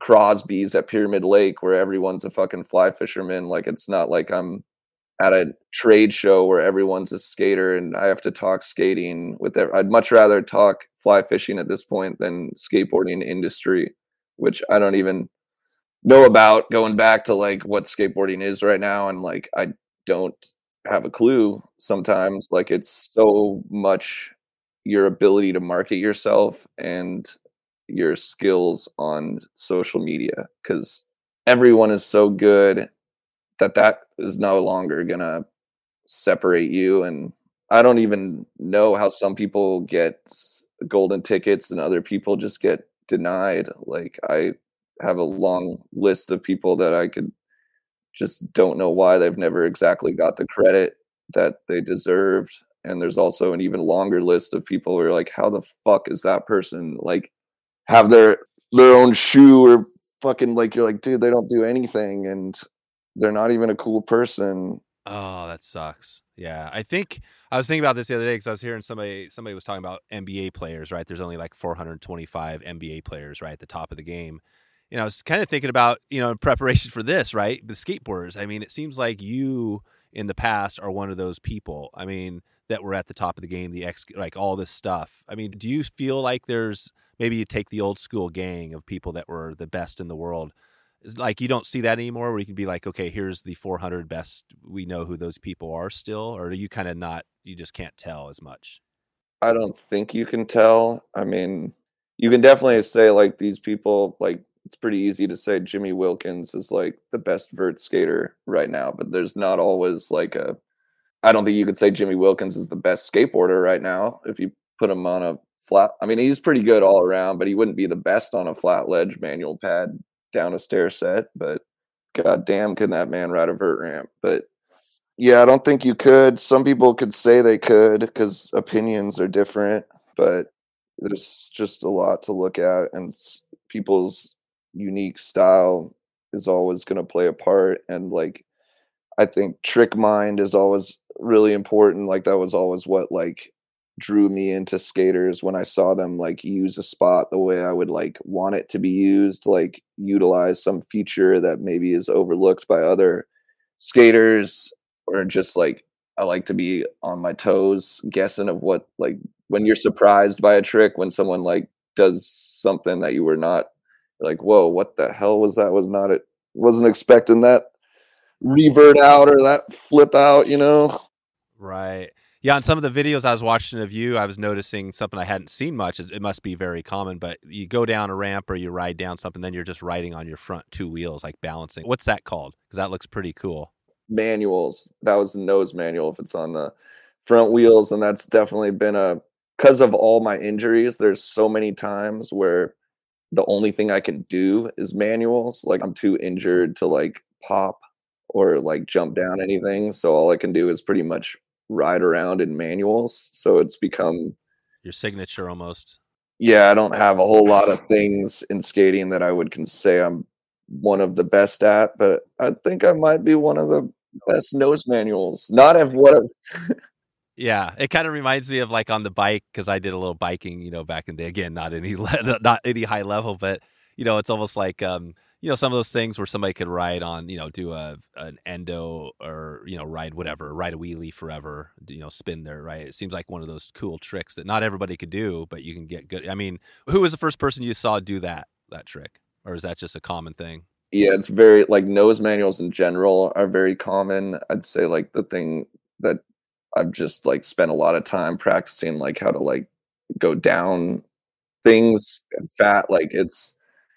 crosby's at pyramid lake where everyone's a fucking fly fisherman like it's not like i'm at a trade show where everyone's a skater and i have to talk skating with them i'd much rather talk fly fishing at this point than skateboarding industry which i don't even know about going back to like what skateboarding is right now and like i don't have a clue sometimes like it's so much your ability to market yourself and your skills on social media because everyone is so good that that is no longer gonna separate you and i don't even know how some people get golden tickets and other people just get denied like i have a long list of people that i could just don't know why they've never exactly got the credit that they deserved and there's also an even longer list of people who are like how the fuck is that person like have their their own shoe or fucking like you're like dude they don't do anything and they're not even a cool person. Oh that sucks. Yeah i think i was thinking about this the other day because i was hearing somebody somebody was talking about nba players right? There's only like 425 nba players right at the top of the game you know i was kind of thinking about you know in [LAUGHS] preparation for this right the skateboarders i mean it seems like you in the past are one of those people i mean that were at the top of the game the ex like all this stuff i mean do you feel like there's maybe you take the old school gang of people that were the best in the world. Like you don't see that anymore where you can be like, okay, here's the 400 best. We know who those people are still, or you kind of not, you just can't tell as much? I don't think you can tell. I mean, you can definitely say like these people, like it's pretty easy to say Jimmy Wilkins is like the best vert skater right now, but there's not always like a, I don't think you could say Jimmy Wilkins is the best skateboarder right now if you put him on a flat. I mean, he's pretty good all around, but he wouldn't be the best on a flat ledge manual pad down a stair set. But god damn, can that man ride a vert ramp? But yeah, I don't think you could. Some people could say they could because opinions are different, but there's just a lot to look at, and people's unique style is always going to play a part. And like, I think trick mind is always really important. Like that was always what like drew me into skaters when I saw them like use a spot the way I would like want it to be used, like utilize some feature that maybe is overlooked by other skaters, or just like I like to be on my toes, guessing of what like when you're surprised by a trick, when someone like does something that you were not like, whoa, what the hell was that? Was not it? Wasn't expecting that revert out or that flip out, you know? Right. Yeah, on some of the videos I was watching of you, I was noticing something I hadn't seen much. It must be very common, but you go down a ramp or you ride down something, then you're just riding on your front two wheels, like balancing. What's that called? Because that looks pretty cool. Manuals. That was the nose manual if it's on the front wheels. And that's definitely been a, because of all my injuries, there's so many times where the only thing I can do is manuals. Like I'm too injured to like pop or like jump down anything. So all I can do is pretty much ride around in manuals. So it's become your signature almost. Yeah, I don't have a whole lot of things in skating that I would can say I'm one of the best at, but I think I might be one of the best nose manuals. Not of what [LAUGHS] Yeah, it kind of reminds me of like on the bike because I did a little biking, you know, back in the again, not any [LAUGHS] not any high level, but you know, it's almost like um, you know some of those things where somebody could ride on you know do a an endo or you know ride whatever ride a wheelie forever you know spin there right? It seems like one of those cool tricks that not everybody could do but you can get good i mean who was the first person you saw do that that trick? Or is that just a common thing? Yeah it's very like nose manuals in general are very common. I'd say like the thing that i've just like spent a lot of time practicing like how to like go down things and fat like it's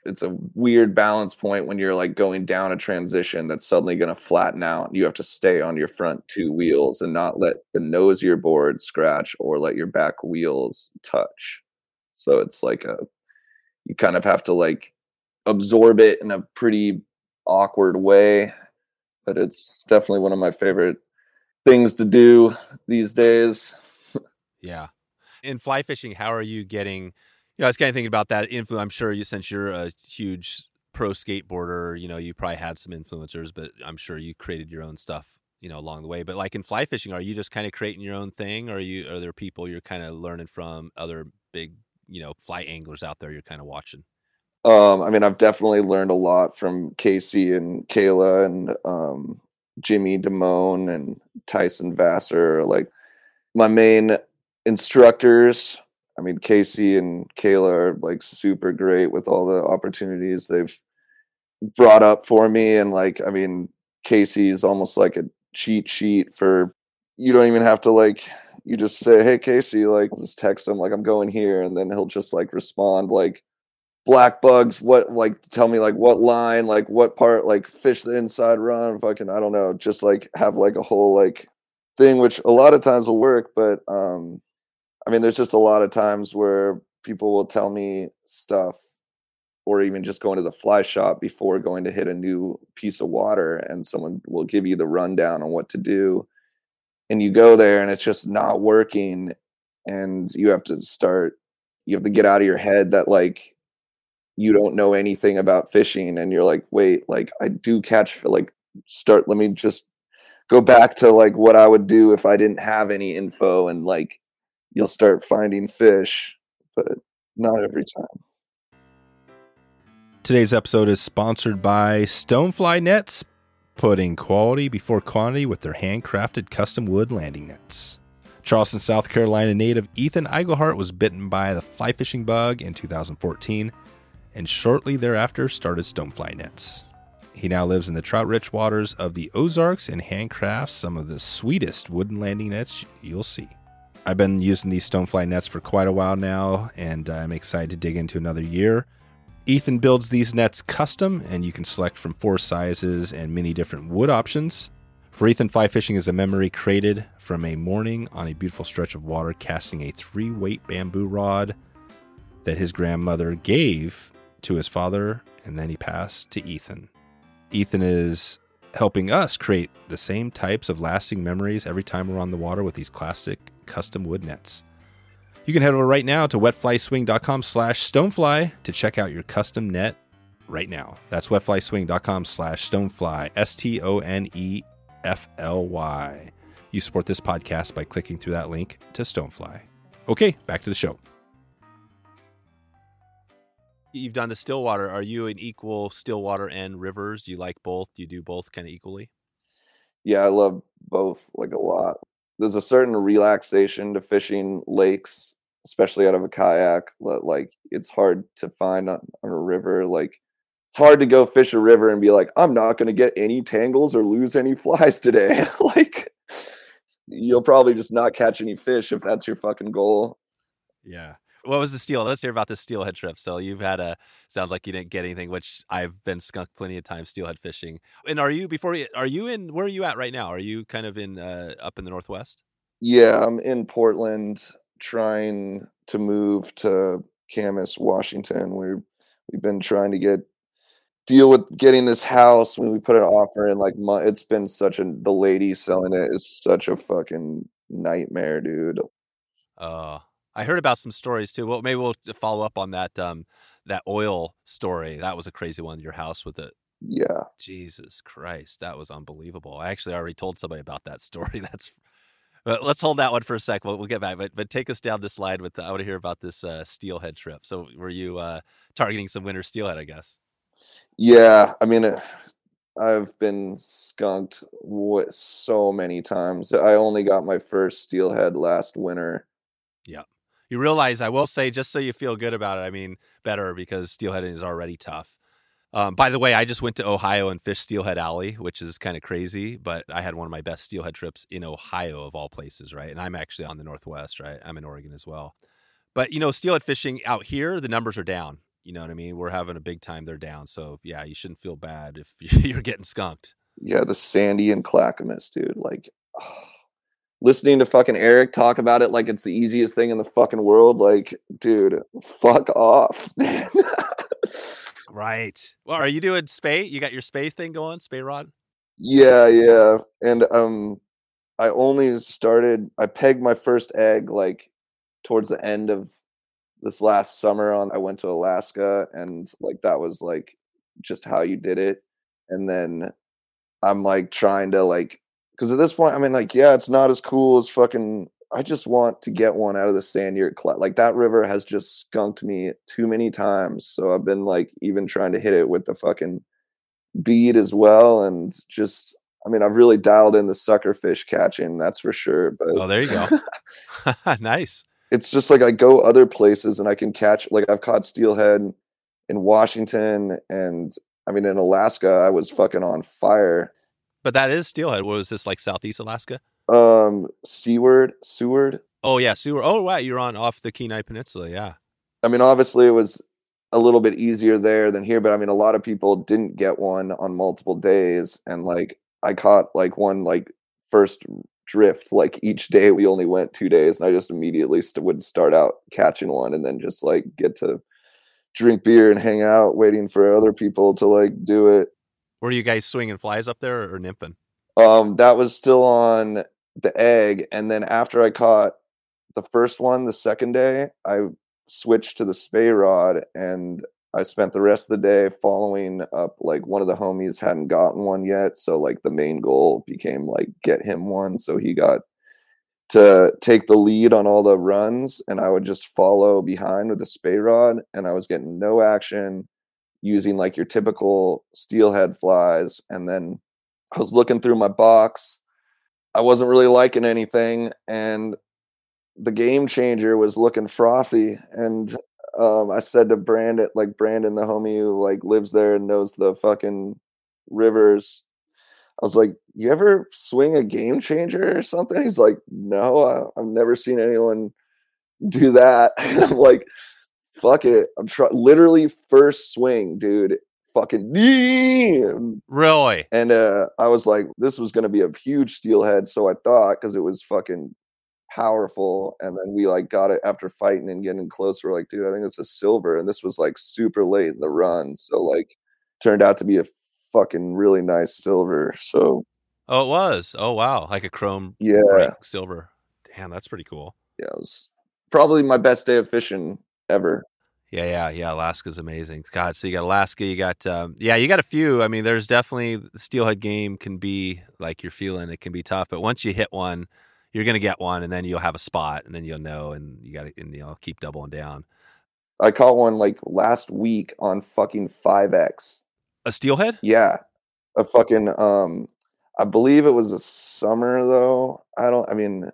it's a weird balance point when you're like going down a transition that's suddenly going to flatten out. You have to stay on your front two wheels and not let the nose of your board scratch or let your back wheels touch. So it's like a you kind of have to like absorb it in a pretty awkward way. But it's definitely one of my favorite things to do these days. yeah. In fly fishing, how are you getting you know, I was kind of thinking about that influence. I'm sure you, since you're a huge pro skateboarder, you know, you probably had some influencers, but I'm sure you created your own stuff, you know, along the way. But like in fly fishing, are you just kind of creating your own thing, or are you are there people you're kind of learning from, other big, you know, fly anglers out there you're kind of watching? Um, I mean, I've definitely learned a lot from KC and Kayla and um, Jimmy Damone and Tyson Vassar. Like my main instructors. I mean, KC and Kayla are like super great with all the opportunities they've brought up for me. And like, I mean, KC is almost like a cheat sheet for you don't even have to like you just say, Hey KC, like just text him like I'm going here and then he'll just like respond like black bugs, what like tell me like what line, like what part, like fish the inside run, fucking I don't know, just like have like a whole like thing which a lot of times will work, but um I mean, there's just a lot of times where people will tell me stuff or even just going to the fly shop before going to hit a new piece of water and someone will give you the rundown on what to do and you go there and it's just not working and you have to start you have to get out of your head that like you don't know anything about fishing and you're like wait like i do catch like start let me just go back to like what i would do if i didn't have any info and like you'll start finding fish, but not every time. Today's episode is sponsored by Stonefly Nets, putting quality before quantity with their handcrafted custom wood landing nets. Charleston, South Carolina native Ethan Eigelhart was bitten by the fly fishing bug in 2014 and shortly thereafter started Stonefly Nets. He now lives in the trout rich waters of the Ozarks and handcrafts some of the sweetest wooden landing nets you'll see. I've been using these Stonefly nets for quite a while now, and I'm excited to dig into another year. Ethan builds these nets custom, and you can select from four sizes and many different wood options. For Ethan, fly fishing is a memory created from a morning on a beautiful stretch of water casting a three weight bamboo rod that his grandmother gave to his father, and then he passed to Ethan. Ethan is helping us create the same types of lasting memories every time we're on the water with these classic custom wood nets. You can head over right now to wetflyswing.com slash stonefly to check out your custom net right now. That's wetflyswing.com slash stonefly, S-T-O-N-E-F-L-Y. You support this podcast by clicking through that link to Stonefly. Okay, back to the show. You've done the Stillwater. Are you an equal Stillwater and rivers? Do you like both? Do you do both kind of equally? Yeah, I love both like a lot there's a certain relaxation to fishing lakes, especially out of a kayak. Like it's hard to find on, on a river. Like it's hard to go fish a river and be like, I'm not going to get any tangles or lose any [LAUGHS] flies today. [LAUGHS] like you'll probably just not catch any fish if that's your fucking goal. Yeah what was the steel? Let's hear about the steelhead trip. So you've had a sounds like you didn't get anything, which I've been skunked plenty of times steelhead fishing. And are you before you are you in where are you at right now? Are you kind of in uh, up in the northwest? Yeah, I'm in Portland trying to move to Camas, Washington. We're we've been trying to get deal with getting this house when we put an offer in like it's been such a the lady selling it is such a fucking nightmare, dude. Uh I heard about some stories too. Well, maybe we'll follow up on that. Um, that oil story. That was a crazy one. Your house with it. Yeah. Jesus Christ, that was unbelievable. I actually already told somebody about that [LAUGHS] story. That's. But let's hold that one for a sec. We'll, we'll get back. But but take us down this slide with. The, I want to hear about this uh, steelhead trip. So were you uh, targeting some winter steelhead? I guess. Yeah, I mean, uh, I've been skunked so many times. I only got my first steelhead last winter. Yeah you realize I will say just so you feel good about it. I mean, better because steelhead is already tough. Um, by the way, I just went to Ohio and fished Steelhead Alley, which is kind of crazy, but I had one of my best steelhead trips in Ohio of all places, right? And I'm actually on the Northwest, right? I'm in Oregon as well. But, you know, steelhead fishing out here, the numbers are down. You know what I mean? We're having a big time. They're down. So, yeah, you shouldn't feel bad if [LAUGHS] you're getting skunked. Yeah, the Sandy and Clackamas, dude. Like, oh listening to fucking Eric talk about it like it's the easiest thing in the fucking world, like, dude, fuck off. [LAUGHS] right. Well, are you doing spey? You got your spey thing going, spey rod? Yeah, yeah. And um I only started I pegged my first egg like towards the end of this last summer on I went to Alaska and like that was like just how you did it. And then I'm like trying to like because at this point, I mean, like, yeah, it's not as cool as fucking. I just want to get one out of the sand yurt. Like that river has just skunked me too many times. So I've been like even trying to hit it with the fucking bead as well, and just. I mean, I've really dialed in the sucker fish catching, that's for sure. But oh, there you go. [LAUGHS] [LAUGHS] nice. It's just like I go other places and I can catch. Like I've caught steelhead in Washington, and I mean in Alaska, I was fucking on fire but that is steelhead. What was this like Southeast Alaska? Um, Seward, Seward. Oh yeah, Seward. Oh wow, you're on off the Kenai Peninsula. Yeah. I mean, obviously it was a little bit easier there than here, but I mean, a lot of people didn't get one on multiple days, and like I caught like one like first drift like each day we only went two days and i just immediately st- would start out catching one and then just like get to drink beer and hang out waiting for other people to like do it were you guys swinging flies up there or nymphing? Um, that was still on the egg, and then after I caught the first one, the second day, I switched to the spey rod, and I spent the rest of the day following up. Like one of the homies hadn't gotten one yet, so like the main goal became like get him one, so he got to take the lead on all the runs, and I would just follow behind with the spey rod, and I was getting no action using like your typical steelhead flies. And then I was looking through my box. I wasn't really liking anything. And the game changer was looking frothy. And um, I said to Brandon, like Brandon, the homie who like lives there and knows the fucking rivers. I was like, "You ever swing a game changer or something?" He's like, "No, I, have never seen anyone do that." [LAUGHS] And I'm like, fuck it. I'm trying literally first swing, dude. Fucking damn. really. And uh, I was like, this was gonna be a huge steelhead, so I thought because it was fucking powerful. And then we like got it after fighting and getting closer. We're like, dude, I think it's a silver. And this was like super late in the run, so like turned out to be a fucking really nice silver. So oh, it was. Oh wow, like a chrome yeah silver. Damn, that's pretty cool. Yeah, it was probably my best day of fishing ever. Yeah, yeah, yeah. Alaska's amazing. God, so you got Alaska, you got um, yeah, you got a few. I mean, there's definitely the steelhead game can be like you're feeling it can be tough, but once you hit one, you're gonna get one, and then you'll have a spot, and then you'll know, and you got to and you'll keep doubling down. I caught one like last week on fucking five X. A steelhead? Yeah, a fucking um, I believe it was a summer though. I don't. I mean,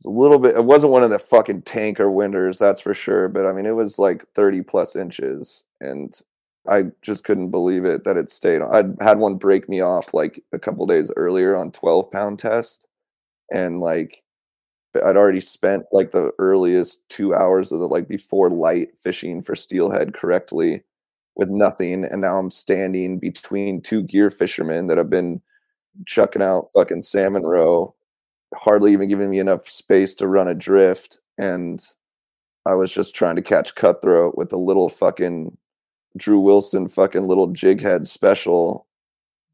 it's a little bit. It wasn't one of the fucking tanker winters, that's for sure. But I mean, it was like thirty plus inches, and I just couldn't believe it that it stayed. I'd had one break me off like a couple days earlier on twelve pound test, and like I'd already spent like the earliest two hours of the like before light fishing for steelhead correctly with nothing, and now I'm standing between two gear fishermen that have been chucking out fucking salmon roe hardly even giving me enough space to run a drift and I was just trying to catch cutthroat with a little fucking Drew Wilson fucking little jig head special.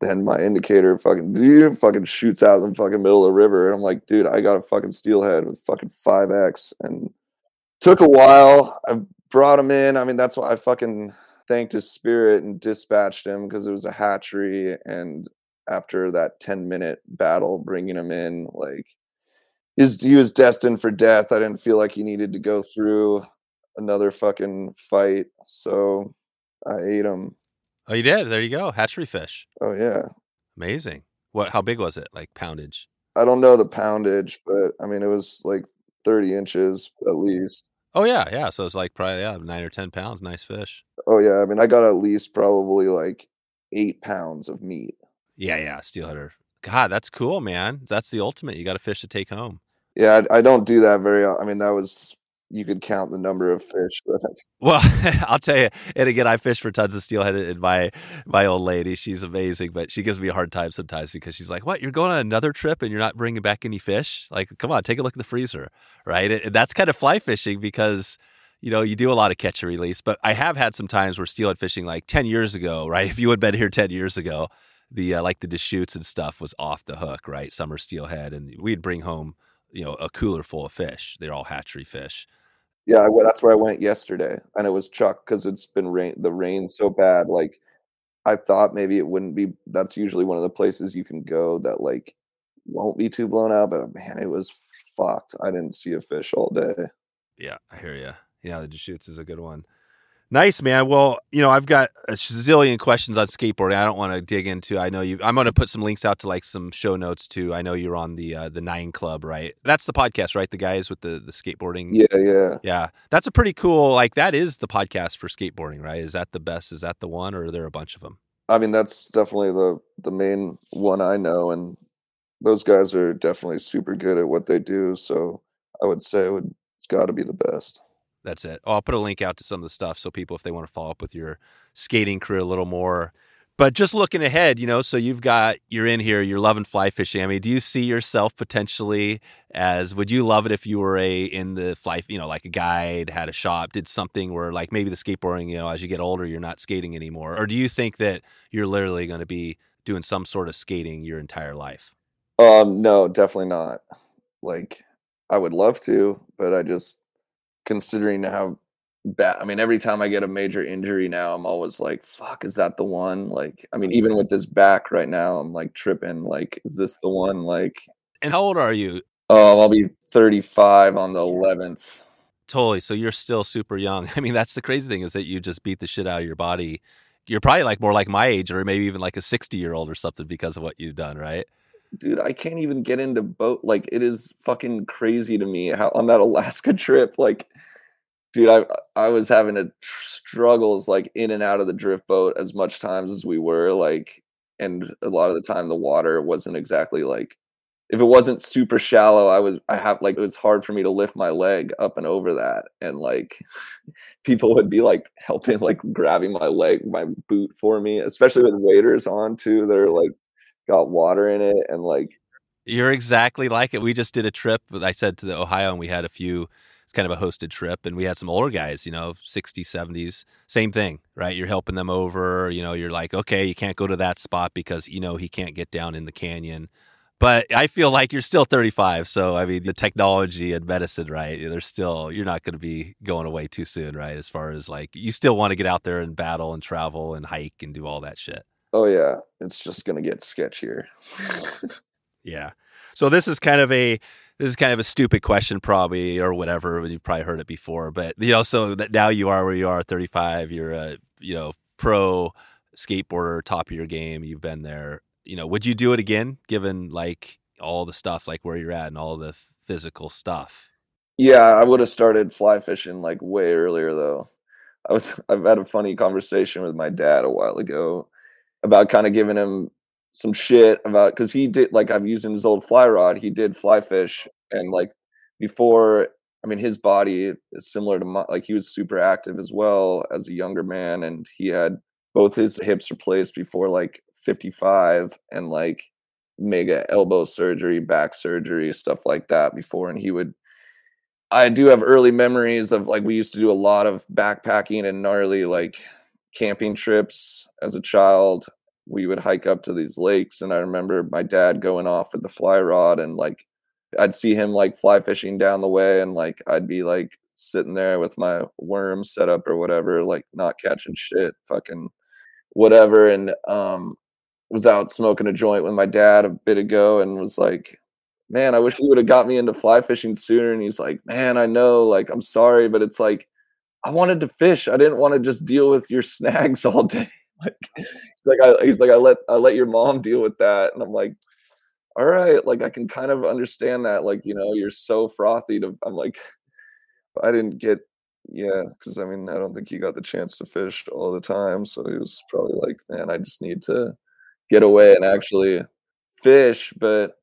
Then my indicator fucking dude fucking shoots out in the fucking middle of the river. And I'm like, dude, I got a fucking steelhead with fucking 5X. And took a while. I brought him in. I mean, that's why I fucking thanked his spirit and dispatched him because it was a hatchery and after that 10 minute battle bringing him in like his he was destined for death. I didn't feel like he needed to go through another fucking fight so i ate him. Oh you did? There you go hatchery fish. Oh yeah. Amazing. What how big was it? Like poundage? I don't know the poundage but i mean it was like 30 inches at least. Oh yeah yeah so it's like probably yeah nine or ten pounds nice fish. Oh yeah i mean i got at least probably like eight pounds of meat yeah, yeah, steelheader. God, that's cool, man. That's the ultimate. You got a fish to take home. Yeah, I, I don't do that very. I mean, that was you could count the number of fish. [LAUGHS] well, [LAUGHS] I'll tell you. And again, I fish for tons of steelhead. And my my old lady, she's amazing, but she gives me a hard time sometimes because she's like, "What? You're going on another trip and you're not bringing back any fish? Like, come on, take a look at the freezer, right?" And that's kind of fly fishing because you know, you do a lot of catch and release, but I have had some times where steelhead fishing, like 10 years ago, right? [LAUGHS] If you had been here 10 years ago, the uh, like the Deschutes and stuff was off the hook, right? Summer steelhead, and we'd bring home you know a cooler full of fish. They're all hatchery fish. Yeah, I, that's where I went yesterday, and it was Chuck because it's been rain. The rain so bad, like I thought maybe it wouldn't be. That's usually one of the places you can go that like won't be too blown out. But man, it was fucked. I didn't see a fish all day. Yeah, I hear you. Yeah, the Deschutes is a good one. Nice, man. Well, you know, I've got a zillion questions on skateboarding. I don't want to dig into. I know you. I'm going to put some links out to like some show notes too. I know you're on the uh, the Nine Club, right? That's the podcast, right? The guys with the the skateboarding. Yeah, yeah, yeah. That's a pretty cool. Like that is the podcast for skateboarding, right? Is that the best? Is that the one, or are there a bunch of them? I mean, that's definitely the the main one I know, and those guys are definitely super good at what they do. So I would say it would, it's got to be the best. That's it. Oh, I'll put a link out to some of the stuff so people, if they want to follow up with your skating career a little more. But just looking ahead, you know, so you've got you're in here, you're loving fly fishing. I mean, do you see yourself potentially as would you love it if you were a in the fly, you know, like a guide, had a shop, did something where like maybe the skateboarding, you know, as you get older, you're not skating anymore, or do you think that you're literally going to be doing some sort of skating your entire life? Um, no, definitely not. Like, I would love to, but I just considering how bad. I mean, every time I get a major injury now, I'm always like, "Fuck, is that the one?" Like, I mean, even with this back right now, I'm like tripping. Like, is this the one? Like, and how old are you? Oh, I'll be 35 on the 11th. Totally. So you're still super young. [LAUGHS] I mean, that's the crazy thing is that you just beat the shit out of your body. You're probably like more like my age, or maybe even like a 60 year old or something because of what you've done, right? Dude, I can't even get into boat. Like it is fucking crazy to me how on that [LAUGHS] Alaska trip, like, dude, I I was having a struggles like in and out of the drift boat as much times as we were like, and a lot of the time the water wasn't exactly like. If it wasn't super shallow, I was I have like it was hard for me to lift my leg up and over that, and like [LAUGHS] people would be like helping, like grabbing my leg, my boot for me, especially with waders on too. They're like got water in it and like you're exactly like it. We just did a trip. I said to the Ohio, and we had a few. It's kind of a hosted trip, and we had some older guys, you know, 60s, 70s. Same thing, right? You're helping them over. You know, you're like, okay, you can't go to that spot because you know he can't get down in the canyon. But I feel like you're still 35, so I mean, the technology and medicine, right? There's still you're not going to be going away too soon, right? As far as like you still want to get out there and battle and travel and hike and do all that shit. Oh yeah, it's just gonna get sketchier. [LAUGHS] yeah. So this is kind of a this is kind of a stupid question, probably or whatever. You've probably heard it before, but you know, so that now you are where you are, 35. You're a you know pro skateboarder, top of your game. You've been there. You know, would you do it again, given like all the stuff, like where you're at and all the physical stuff? Yeah, I would have started fly fishing like way earlier though. I was [LAUGHS] I've had a funny conversation with my dad a while ago about kind of giving him some shit about because he did like I'm using his old fly rod. He did fly fish and like before. I mean, his body is similar to my like he was super active as well as a younger man, and he had both his hips replaced before like 55 and like mega elbow surgery, back surgery, stuff like that before. And he would I do have early memories of like we used to do a lot of backpacking and gnarly like camping trips as a child we would hike up to these lakes and i remember my dad going off with the fly rod and like i'd see him like fly fishing down the way and like i'd be like sitting there with my worm set up or whatever like not catching shit fucking whatever and um was out smoking a joint with my dad a bit ago and was like man i wish he would have got me into fly fishing sooner and he's like man i know like i'm sorry but it's like i wanted to fish i didn't want to just deal with your [LAUGHS] snags all day [LAUGHS] like he's like I, he's like I let I let your mom deal with that, and I'm like, all right, like I can kind of understand that. Like you know, you're so frothy. To I'm like, I didn't get yeah, because I mean I don't think he got the chance to fish all the time, so he was probably like, man, I just need to get away and actually fish. But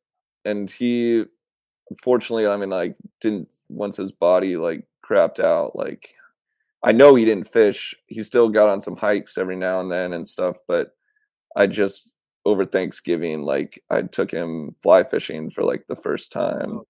and he unfortunately, I mean, like didn't once his body like crapped out, like I know he didn't fish. He still got on some hikes every now and then and stuff, but I just over Thanksgiving, like I took him fly fishing for like the first time. Oh.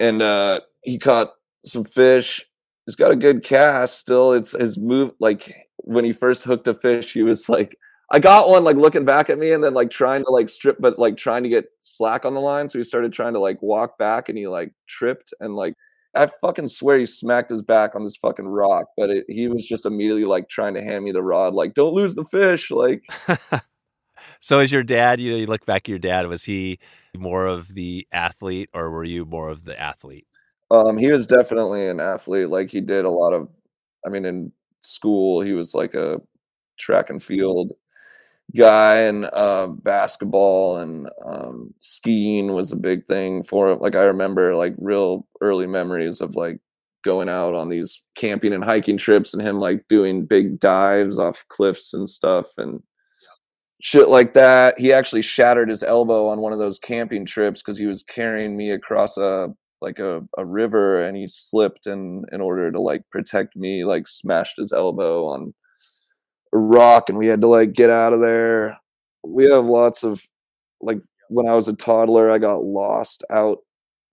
And uh he caught some fish. He's got a good cast still. It's his move like when he first hooked a fish, he was like, I got one like looking back at me and then like trying to like strip, but like trying to get slack on the line. So he started trying to like walk back and he like tripped and like I fucking swear he smacked his back on this fucking rock, but it, he was just immediately like trying to hand me the rod, like don't lose the fish, like. [LAUGHS] so, as your dad, you know, you look back at your dad. Was he more of the athlete, or were you more of the athlete? Um, he was definitely an athlete. Like he did a lot of, I mean, in school he was like a track and field guy and uh, basketball and um, skiing was a big thing for him. Like I remember like real early memories of like going out on these camping and hiking trips and him like doing big dives off cliffs and stuff and shit like that. He actually shattered his elbow on one of those camping trips because he was carrying me across a like a, a river and he slipped and in order to like protect me, like smashed his elbow on rock and we had to like get out of there. We have lots of like when I was a toddler, I got lost out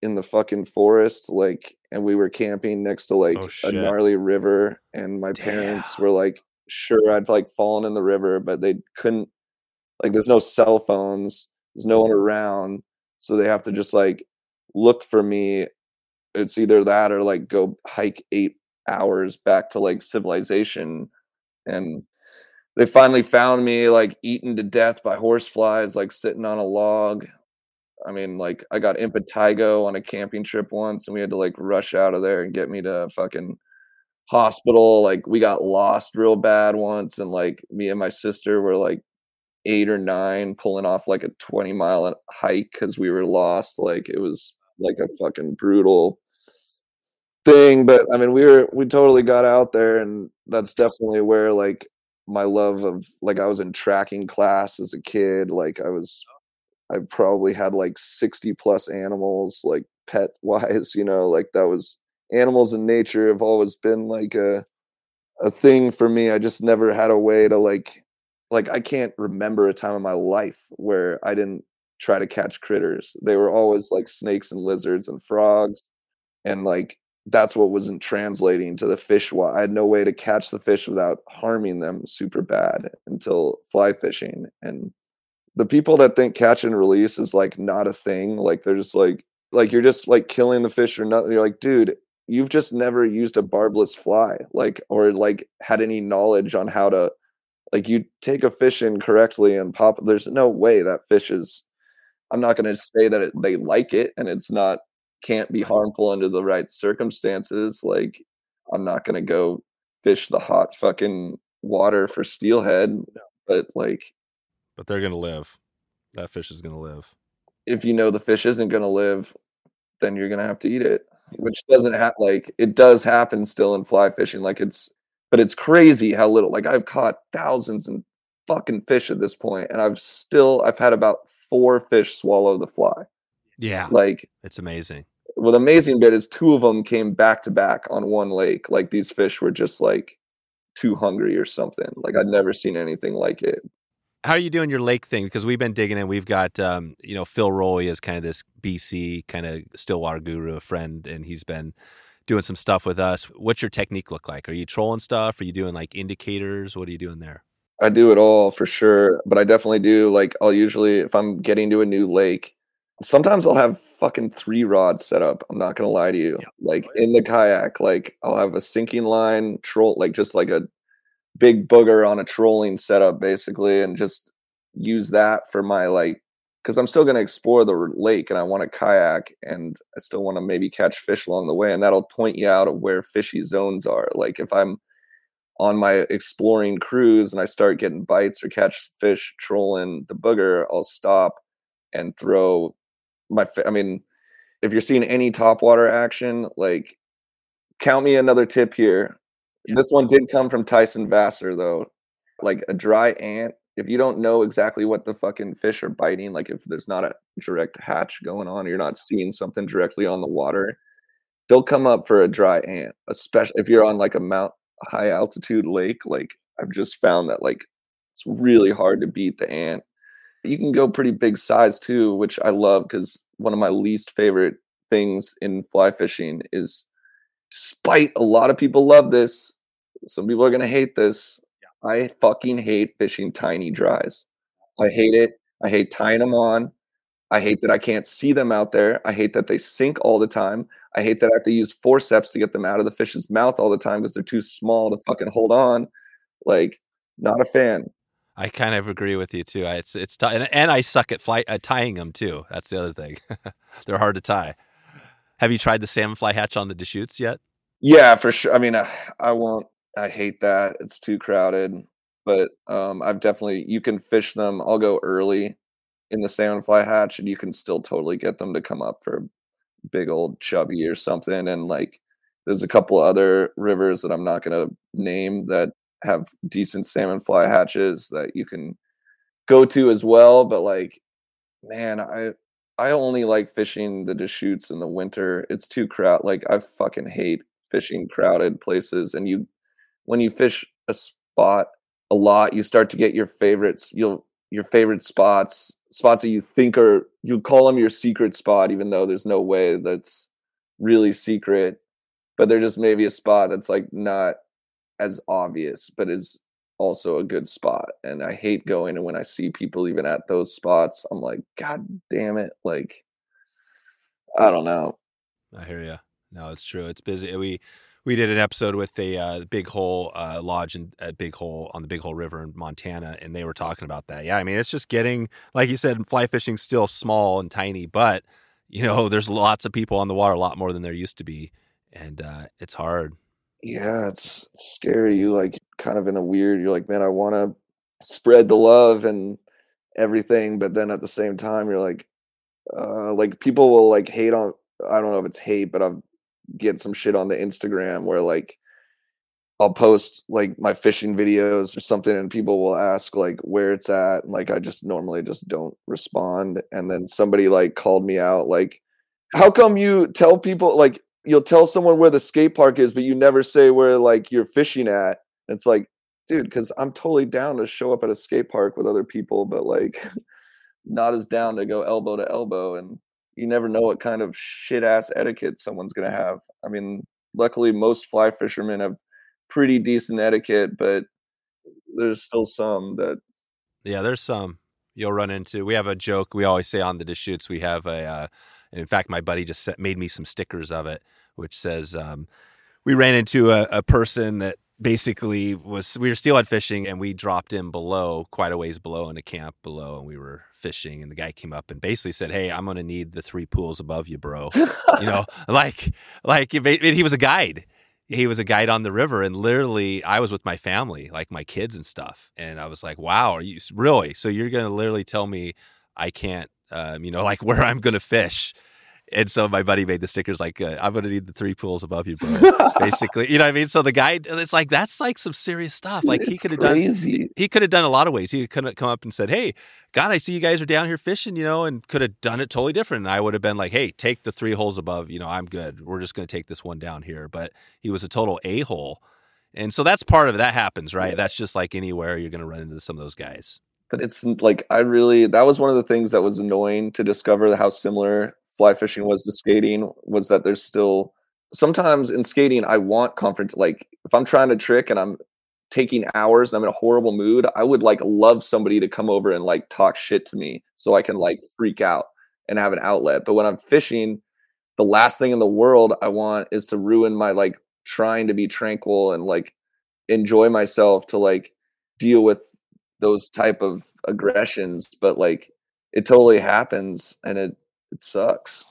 in the fucking forest, like, and we were camping next to like Oh, a gnarly river, and my parents were like sure I'd like fallen in the river, but they couldn't. Like, there's no cell phones, there's no one around, so they have to just like look for me. It's either that or like go hike eight hours back to like civilization, and they finally found me like eaten to death by horseflies, like sitting on a log. I mean, like I got impetigo on a camping trip once, and we had to like rush out of there and get me to a fucking hospital. Like we got lost real bad once, and like me and my sister were like eight or nine pulling off like a 20 mile hike because we were lost. Like it was like a fucking brutal thing. But I mean, we were we totally got out there, and that's definitely where like my love of like I was in tracking class as a kid. Like I was, oh. I probably had like 60 plus animals, like pet [LAUGHS] wise, you know, like that was animals in nature have always been like a a thing for me. I just never had a way to like like I can't remember a time in my life where I didn't try to catch critters. They were always like snakes and lizards and frogs and like that's what wasn't translating to the fish I had no way to catch the fish without harming them super bad until fly fishing. And the people that think catch and release is like not a thing like they're just like like you're just like killing the fish or nothing you're like dude you've just never used a barbless fly like or like had any knowledge on how to like you take a fish in correctly and pop there's no way that fish is i'm not going to say that it, they like it and it's not can't be harmful under the right circumstances like i'm not going to go fish the hot fucking water for steelhead but like But they're gonna live. That fish is gonna live. if you know the fish isn't going to live then you're going to have to eat it which doesn't have like it does happen still in fly fishing like it's but it's crazy how little like i've caught thousands and fucking fish at this point and i've still i've had about four fish swallow the fly Yeah, like it's amazing. Well the amazing bit is two of them came back to back on one lake like these fish were just like too hungry or something like i'd never seen anything like it How are you doing your lake thing? Because we've been digging in. We've got, um, you know, Phil Rowley is kind of this BC kind of Stillwater guru, a friend, and he's been doing some stuff with us. What's your technique look like? Are you trolling stuff? Are you doing like indicators? What are you doing there? I do it all for sure, but I definitely do like I'll usually if I'm getting to a new lake, sometimes I'll have fucking three rods set up. I'm not gonna lie to you. Like in the kayak, like I'll have a sinking line troll like just like a big booger on a trolling setup basically and just use that for my like because I'm still gonna explore the lake and I want to kayak and I still want to maybe catch fish along the way and that'll point you out of where fishy zones are. Like if I'm on my exploring cruise and I start getting bites or catch fish trolling the booger, I'll stop and throw my. I mean, if you're seeing any topwater action, like count me another tip here. This one did come from Tyson Vassar though. Like a dry ant, if you don't know exactly what the fucking fish are biting, like if there's not a direct hatch going on, you're not seeing something directly on the water, they'll come up for a dry ant. Especially if you're on like a mount high altitude lake, like I've just found that like it's really hard to beat the ant. You can go pretty big size too, which I love because one of my least favorite things in fly fishing is despite a lot of people love this, some people are gonna hate this. I fucking hate fishing tiny dries. I hate it. I hate tying them on. I hate that I can't see them out there. I hate that they sink all the time. I hate that I have to use forceps to get them out of the fish's mouth all the time because they're too small to fucking hold on. Like, not a fan. I kind of agree with you too. I, it's it's t- and, and I suck at fly at tying them too. That's the other thing. [LAUGHS] They're hard to tie. Have you tried the salmon fly hatch on the Deschutes yet? Yeah, for sure. I mean, I, I won't. I hate that. It's too crowded. But um, I've definitely you can fish them. I'll go early in the salmon fly hatch, and you can still totally get them to come up for big old chubby or something. And like, there's a couple other rivers that I'm not gonna name that have decent salmon fly hatches that you can go to as well. But like, man, I I only like fishing the Deschutes in the winter. It's too crowd. Like I fucking hate fishing crowded places. And you, when you fish a spot a lot, you start to get your favorites. You'll your favorite spots, spots that you think are you call them your secret spot, even though there's no way that's really secret. But they're just maybe a spot that's like not as obvious, but is also a good spot. And I hate going and when I see people even at those spots, I'm like, God damn it. Like, I don't know. I hear you. No, it's true. It's busy. We we did an episode with the uh, Big Hole uh, Lodge in, at Big Hole on the Big Hole River in Montana, and they were talking about that. Yeah, I mean, it's just getting like you said, fly fishing's still small and tiny, but you know, there's lots of people on the water, a lot more than there used to be, and uh, it's hard yeah, it's scary. You like kind of in a weird. You're like, man, I want to spread the love and everything, but then at the same time, you're like, uh, like people will like hate on. I don't know if it's hate, but I'm getting some shit on the Instagram where like I'll post like my fishing videos or something, and people will ask like where it's at, and like I just normally just don't respond, and then somebody like called me out like how come you tell people like you'll tell someone where the skate park is, but you never say where like you're fishing at. It's like, dude, because I'm totally down to show up at a skate park with other people, but like [LAUGHS] not as down to go elbow to elbow. And you never know what kind of shit ass etiquette someone's gonna have. I mean, luckily most fly fishermen have pretty decent etiquette, but there's still some that Yeah, there's some you'll run into. We have a joke we always say on the Deschutes. We have a uh, in fact, my buddy just set, made me some stickers of it, which says, um, "We ran into a, a, person that basically was we were steelhead fishing, and we dropped in below, quite a ways below, in a camp below, and we were fishing, and the guy came up and basically said, "Hey, I'm to need the three pools above you, bro." [LAUGHS] you know, like like he was a guide." he was a guide on the river and literally i was with my family like my kids and stuff and i was like wow are you really so you're to literally tell me i can't um, you know, like [LAUGHS] where I'm to fish. And so my buddy made the stickers like, uh, I'm going to need the three pools above you, bro. [LAUGHS] Basically, you know what I mean? So the guy, it's like, that's like some serious stuff. Like he could have done, he could have done a lot of ways. He could have come up and said, Hey, God, I see you guys are down here fishing, you know, and could have done it totally different. And I would have been like, Hey, take the three holes above, you know, I'm good. We're just going to take this one down here. But he was a total a hole. And so that's part of it. That happens, right? Yeah. That's just like anywhere you're going to run into some of those guys but it's like I really that was one of the things that was annoying to discover how similar fly fishing was to skating was that there's still sometimes in skating I want comfort like if I'm trying to trick and I'm taking hours and I'm in a horrible mood, I would like love somebody to come over and like talk shit to me so I can like freak out and have an outlet. But when I'm fishing, the last thing in the world I want is to ruin my like trying to be tranquil and like enjoy myself to like deal with those type of aggressions but like it totally happens and it it sucks.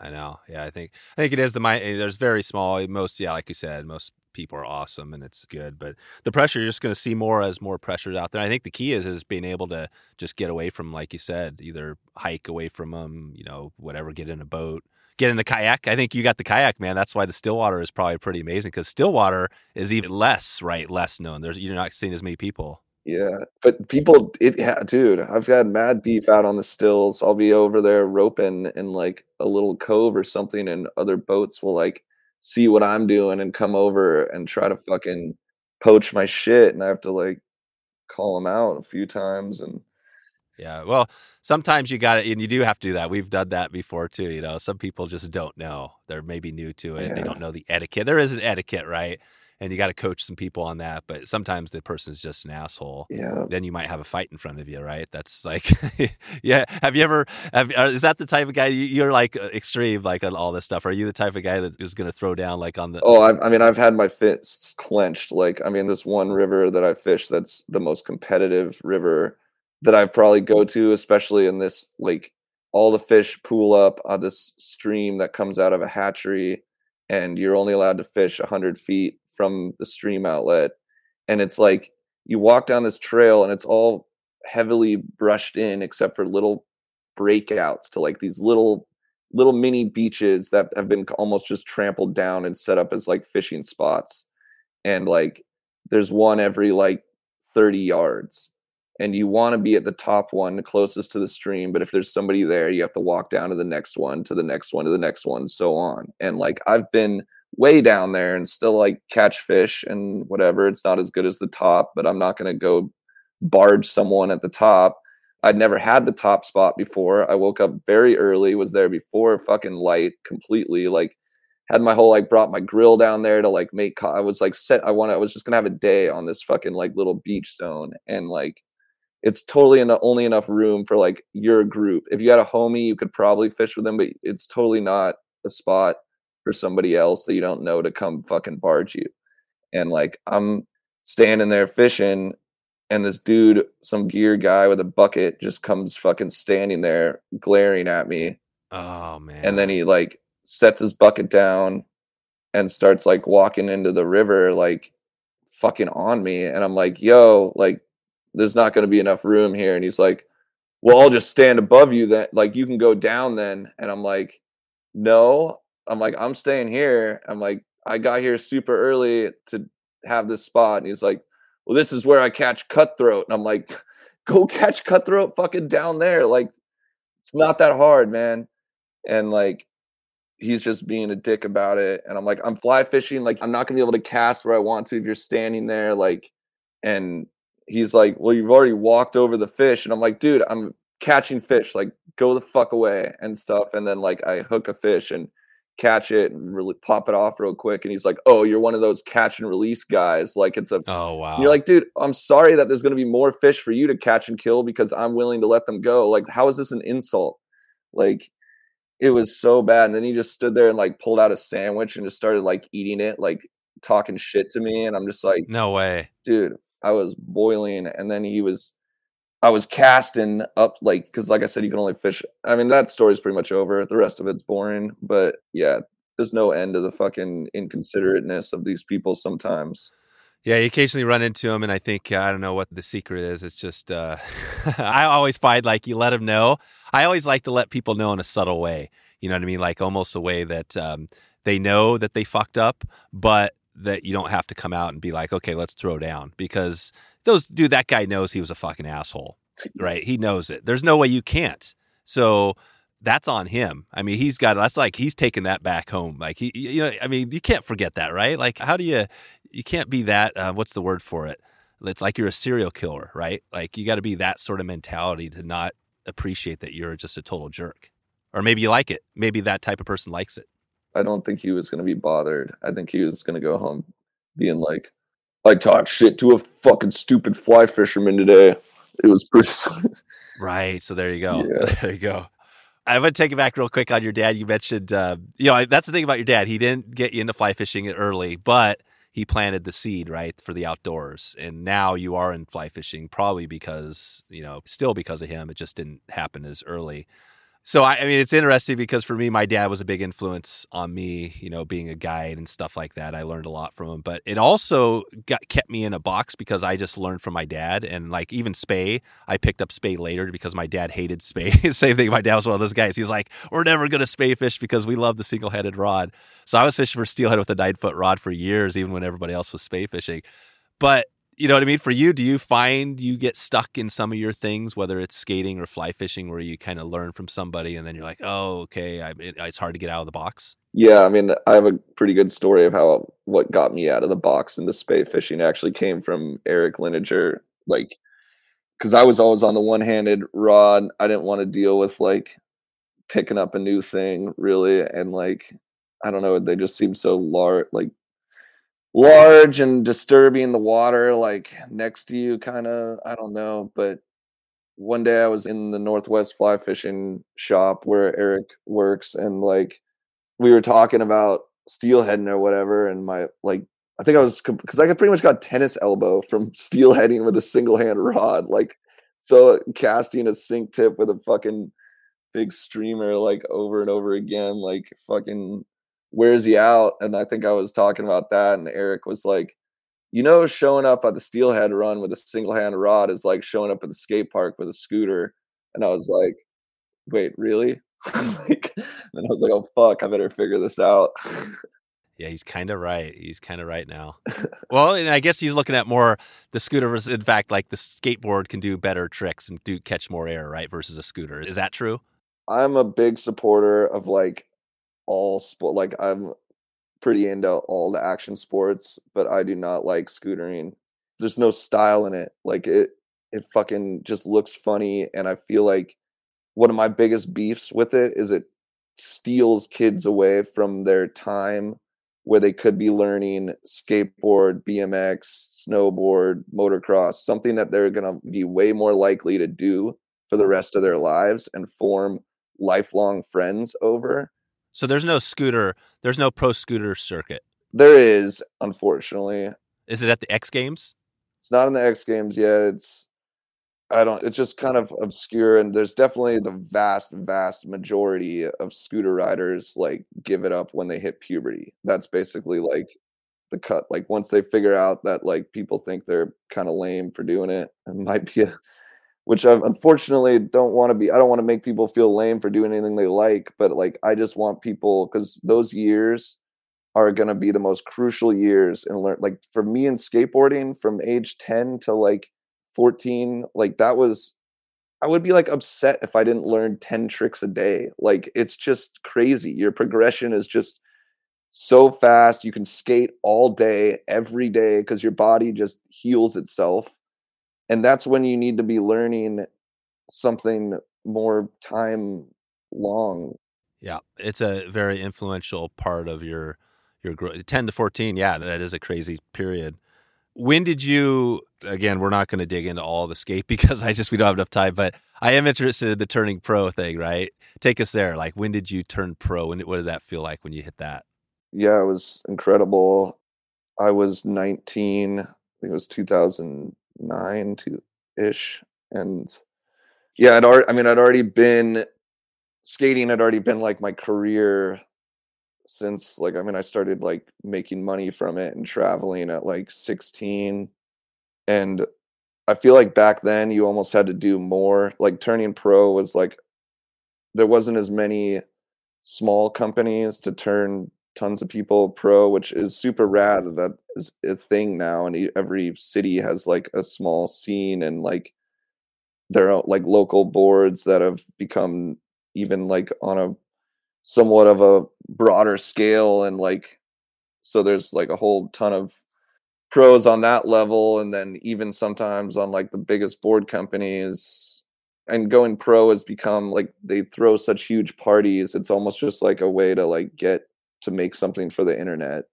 I know. Yeah i think i think it is the mind eh, there's very small most yeah like you said most people are awesome and it's good but the pressure you're just going to see more as more pressures out there. I think the key is is being able to just get away from like you said either hike away from them you know whatever get in a boat get in a kayak. I think you got the kayak man. That's why the stillwater is probably pretty amazing because stillwater is even less right less known. There's you're not seeing as many people yeah, but people, it, yeah, dude, I've had mad beef out on the stills. I'll be over there roping in like a little cove or something, and other boats will like see what I'm doing and come over and try to fucking poach my shit, and I have to like call them out a few times and. Yeah, well, sometimes you got it, and you do have to do that. We've done that before too. You know, some people just don't know; they're maybe new to it. Yeah. They don't know the etiquette. There is an etiquette, right? And you got to coach some people on that. But sometimes the person is just an asshole. Yeah. Then you might have a fight in front of you, right? That's like, [LAUGHS] yeah. Have you ever? Have, uh, is that the type of guy you, are like uh, extreme, like on all this stuff? Are you the type of guy that is going to throw down like on the? Oh, I've, I mean, I've had my fists clenched. Like, I mean, this one river that I fish, that's the most competitive river that I probably go to, especially in this like all the fish pool up on this stream that comes out of a hatchery and you're only allowed to fish 100 feet from the stream outlet and it's like you walk down this trail and it's all heavily brushed in except for little breakouts to like these little little mini beaches that have been almost just trampled down and set up as like fishing spots. And like there's one every like 30 yards and you want to be at the top one closest to the stream but if there's somebody there you have to walk down to the next one to the next one to the next one so on. And like i've been way down there and still like catch fish and whatever it's not as good as the top but i'm not going to go barge someone at the top i'd never had the top spot before i woke up very early was there before fucking light completely like had my whole like brought my grill down there to like make i was like set i want i was just gonna have a day on this fucking like little beach zone and like it's totally enough, only enough room for like your group. If you had a homie, you could probably fish with them, but it's totally not a spot for somebody else that you don't know to come fucking barge you. And like I'm standing there fishing, and this dude, some gear guy with a bucket, just comes fucking standing there glaring at me. Oh man! And then he like sets his bucket down and starts like walking into the river, like fucking on me. And I'm like, yo, like there's not going to be enough room here. And he's like, well, I'll just stand above you then. Like, you can go down then. And I'm like, no. I'm like, I'm staying here. I'm like, I got here super early to have this spot. And he's like, well, this is where I catch cutthroat. And I'm like, [LAUGHS] go catch cutthroat fucking down there. Like, it's not that hard, man. And like, he's just being a dick about it. And I'm like, I'm fly fishing. Like, I'm not gonna be able to cast where I want to if you're standing there. Like, and he's like, "Well, you've already walked over the fish," and I'm like, "Dude, I'm catching fish. Like, go the fuck away and stuff." And then like I hook a fish and catch it and really pop it off real quick. And he's like, "Oh, you're one of those catch and release guys. Like it's a oh wow." you're like, dude, I'm sorry that there's going to be more fish for you to catch and kill because I'm willing to let them go. Like, how is this an insult? Like, it was so bad. And then he just stood there and like pulled out a sandwich and just started like eating it, like talking shit to me. And I'm just like, no way, dude. I was boiling, and then he was. I was casting up like because, like I said, you can only fish. I mean, that story's pretty much over. The rest of it's boring, but yeah, there's no end to the fucking inconsiderateness of these people sometimes. Yeah, you occasionally run into them, and I think I don't know what the secret is. It's just uh, [LAUGHS] I always find like you let them know. I always like to let people know in a subtle way. You know what I mean? Like almost a way that um, they know that they fucked up, but that you don't have to come out and be like, okay, let's throw down because those dude, that guy knows he was a fucking asshole, [LAUGHS] right? He knows it. There's no way you can't. So that's on him. I mean, he's got that's like he's taking that back home. Like he, you know, I mean, you can't forget that, right? Like, how do you? You can't be that. Uh, what's the word for it? It's like you're a serial killer, right? Like you got to be that sort of mentality to not appreciate that you're just a total jerk, or maybe you like it. Maybe that type of person likes it. I don't think he was going to be bothered. I think he was going to go home being like, I talked shit to a fucking stupid fly fisherman today. It was pretty. [LAUGHS] right. So there you go. Yeah. [LAUGHS] There you go. I want to take it back real quick on your dad. You mentioned, uh, you know, that's the thing about your dad. He didn't get you into fly fishing early, but he planted the seed, right, for the outdoors. And now you are in fly fishing, probably because, you know, still because of him. It just didn't happen as early. So I, I, mean, it's interesting because for me, my dad was a big influence on me. You know, being a guide and stuff like that. I learned a lot from him. But it also got kept me in a box because I just learned from my dad. And like even Spey, I picked up Spey later because my dad hated spey. [LAUGHS] Same thing. My dad was one of those guys. He's like, "We're never going to Spey fish because we love the single headed rod." So I was fishing for steelhead with a nine foot rod for years, even when everybody else was Spey fishing. But you know what I mean? For you, do you find you get stuck in some of your things, whether it's skating or fly fishing, where you kind of learn from somebody and then you're like, oh, okay, I, it, it's hard to get out of the box? Yeah, I mean, I have a pretty good story of how what got me out of the box into spey fishing actually came from Eric Lineger. Like, because I was always on the one handed rod. I didn't want to deal with like picking up a new thing really. And like, I don't know, they just seem so large, like large and disturbing the water like next to you kind of i don't know but one day i was in the northwest fly fishing shop where eric works and like we were talking about steelheading or whatever and my like i think i was because i pretty much got tennis elbow from [LAUGHS] steelheading with a single hand rod like so casting a sink tip with a fucking big streamer like over and over again like fucking wears you out. And I think I was talking about that, and Eric was like, you know, showing up at the steelhead run with a single hand rod is like showing up at the skate park with a scooter. And I was like, wait, really? [LAUGHS] like, and I was like, oh fuck, I better figure this out. Yeah, he's kind of right. He's kind of right now. well, and I guess he's looking at more the scooter versus, in fact, like the skateboard can do better tricks and do catch more air, right? Versus a scooter. Is that true? I'm a big supporter of like all sport. Like I'm pretty into all the action sports, but I do not like scootering. There's no style in it. Like it, it fucking just looks funny, and I feel like one of my biggest beefs with it is it steals kids away from their time where they could be learning skateboard, BMX, snowboard, motocross, something that they're going to be way more likely to do for the rest of their lives and form lifelong friends over so there's no scooter, there's no pro scooter circuit. There is, unfortunately. Is it at the X Games? It's not in the X Games yet. It's I don't it's just kind of obscure and there's definitely the vast vast majority of scooter riders like give it up when they hit puberty. That's basically like the cut. Like once they figure out that like people think they're kind of lame for doing it, it might be a which I unfortunately don't want to be. I don't want to make people feel lame for doing anything they like, but like I just want people because those years are going to be the most crucial years and learn. Like for me in skateboarding, from age ten to like fourteen, like that was. I would be like upset if I didn't learn 10 tricks a day. Like it's just crazy. Your progression is just so fast. You can skate all day, every day, because your body just heals itself and that's when you need to be learning something more time long. Yeah it's a very influential part of your your growth 10 to 14 yeah that is a crazy period. When did you again we're not going to dig into all the skate [LAUGHS] because i just we don't have enough time but i am interested in the turning pro thing right? Take us there like when did you turn pro? And what did that feel like when you hit that? Yeah it was incredible. I was 19 i think it was 2000 nine to ish, and yeah, I'd already. I mean, I'd already been skating. Had already been like my career since like I mean, I started like making money from it and traveling at like sixteen, and I feel like back then you almost had to do more. Like turning pro was like there wasn't as many small companies to turn tons of people pro, which is super rad. That is a thing now, and every city has like a small scene and like there are like local boards that have become even like on a somewhat of a broader scale and like so there's like a whole ton of pros on that level and then even sometimes on like the biggest board companies and going pro has become like they throw such huge parties it's almost just like a way to like get to make something for the internet.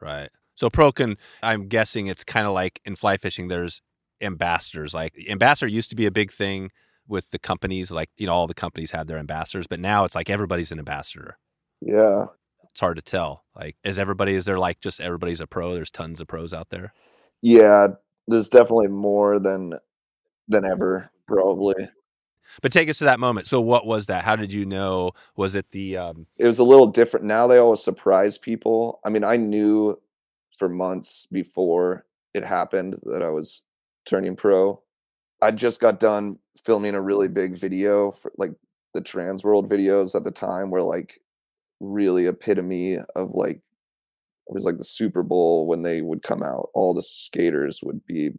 Right. So pro can I'm guessing it's kind of like in fly fishing there's ambassadors. Like ambassador used to be a big thing with the companies like you know all the companies had their ambassadors, but now it's like everybody's an ambassador. Yeah. It's hard to tell. Like is everybody is there like just everybody's a pro? There's tons of pros out there. Yeah, there's definitely more than than ever probably. But take us to that moment. So what was that? How did you know? Was it the um It was a little different. Now they always surprise people. I mean, I knew for months before it happened that I was turning pro. I just got done filming a really big video for like the trans world videos at the time were like really epitome of like it was like the Super Bowl when they would come out. All the skaters would be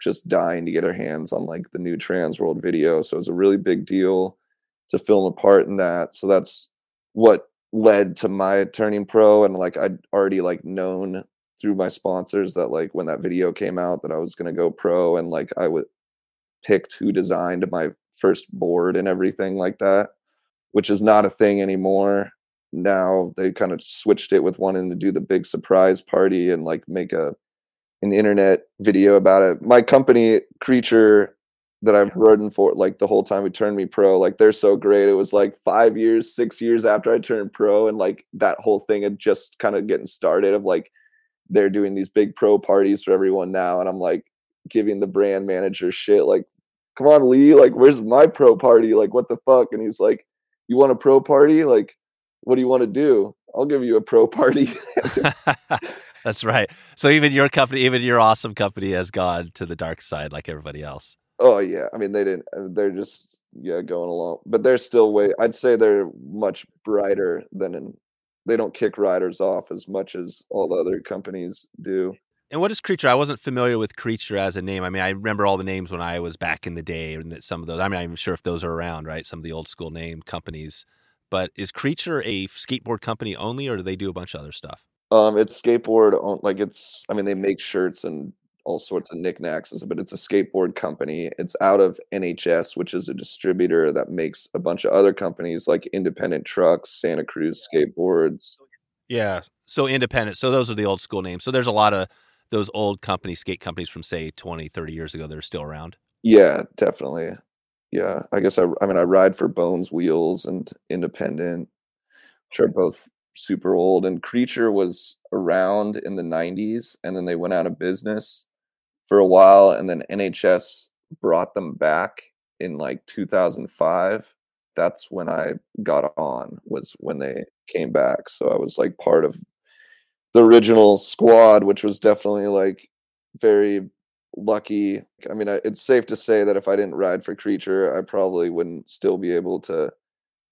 just dying to get our hands on like the new TransWorld video. So it was a really big deal to film a part in that. So that's what led to my turning pro and like I'd already like known through my sponsors that like when that video came out that I was going to go pro and like I would picked who designed my first board and everything like that, which is not a thing anymore. now they kind of switched it with wanting to do the big surprise party and like make a an internet video about it. My company, Creature, that I've ridden for like the whole time we turned me pro, like they're so great. It was like five years, six years after I turned pro, and like that whole thing had just kind of getting started of like they're doing these big pro parties for everyone now. And I'm like giving the brand manager shit, like, come on, Lee, like, where's my pro party? Like, what the fuck? And he's like, You want a pro party? Like, what do you want to do? I'll give you a pro party. [LAUGHS] [LAUGHS] [LAUGHS] That's right. So even your company, even your awesome company has gone to the dark side like everybody else. Oh yeah, I mean they didn't. Uh, they're just yeah going along, but they're still way. I'd say they're much brighter than in. They don't kick riders off as much as all the other companies do. And what is Creature? I wasn't familiar with Creature as a name. I mean, I remember all the names when I was back in the day, and some of those. I mean, I'm sure if those are around, right? Some of the old school name companies. But is Creature a skateboard company only, or do they do a bunch of other stuff? Um, it's skateboard. On like it's. I mean, they make shirts and all sorts of knickknacks, but it's a skateboard company. It's out of NHS, which is a distributor that makes a bunch of other companies like Independent Trucks, Santa Cruz Skateboards. Yeah. So independent. So those are the old school names. So there's a lot of those old company skate companies from say 20, 30 years ago that are still around. Yeah, definitely. Yeah. I guess I I mean I ride for Bones Wheels and Independent, which are both super old and Creature was around in the 90s and then they went out of business for a while, and then NHS brought them back in like 2005. That's when I got on. Was when they came back. So I was like part of the original squad, which was definitely like very lucky. I mean, it's safe to say that if I didn't ride for Creature, I probably wouldn't still be able to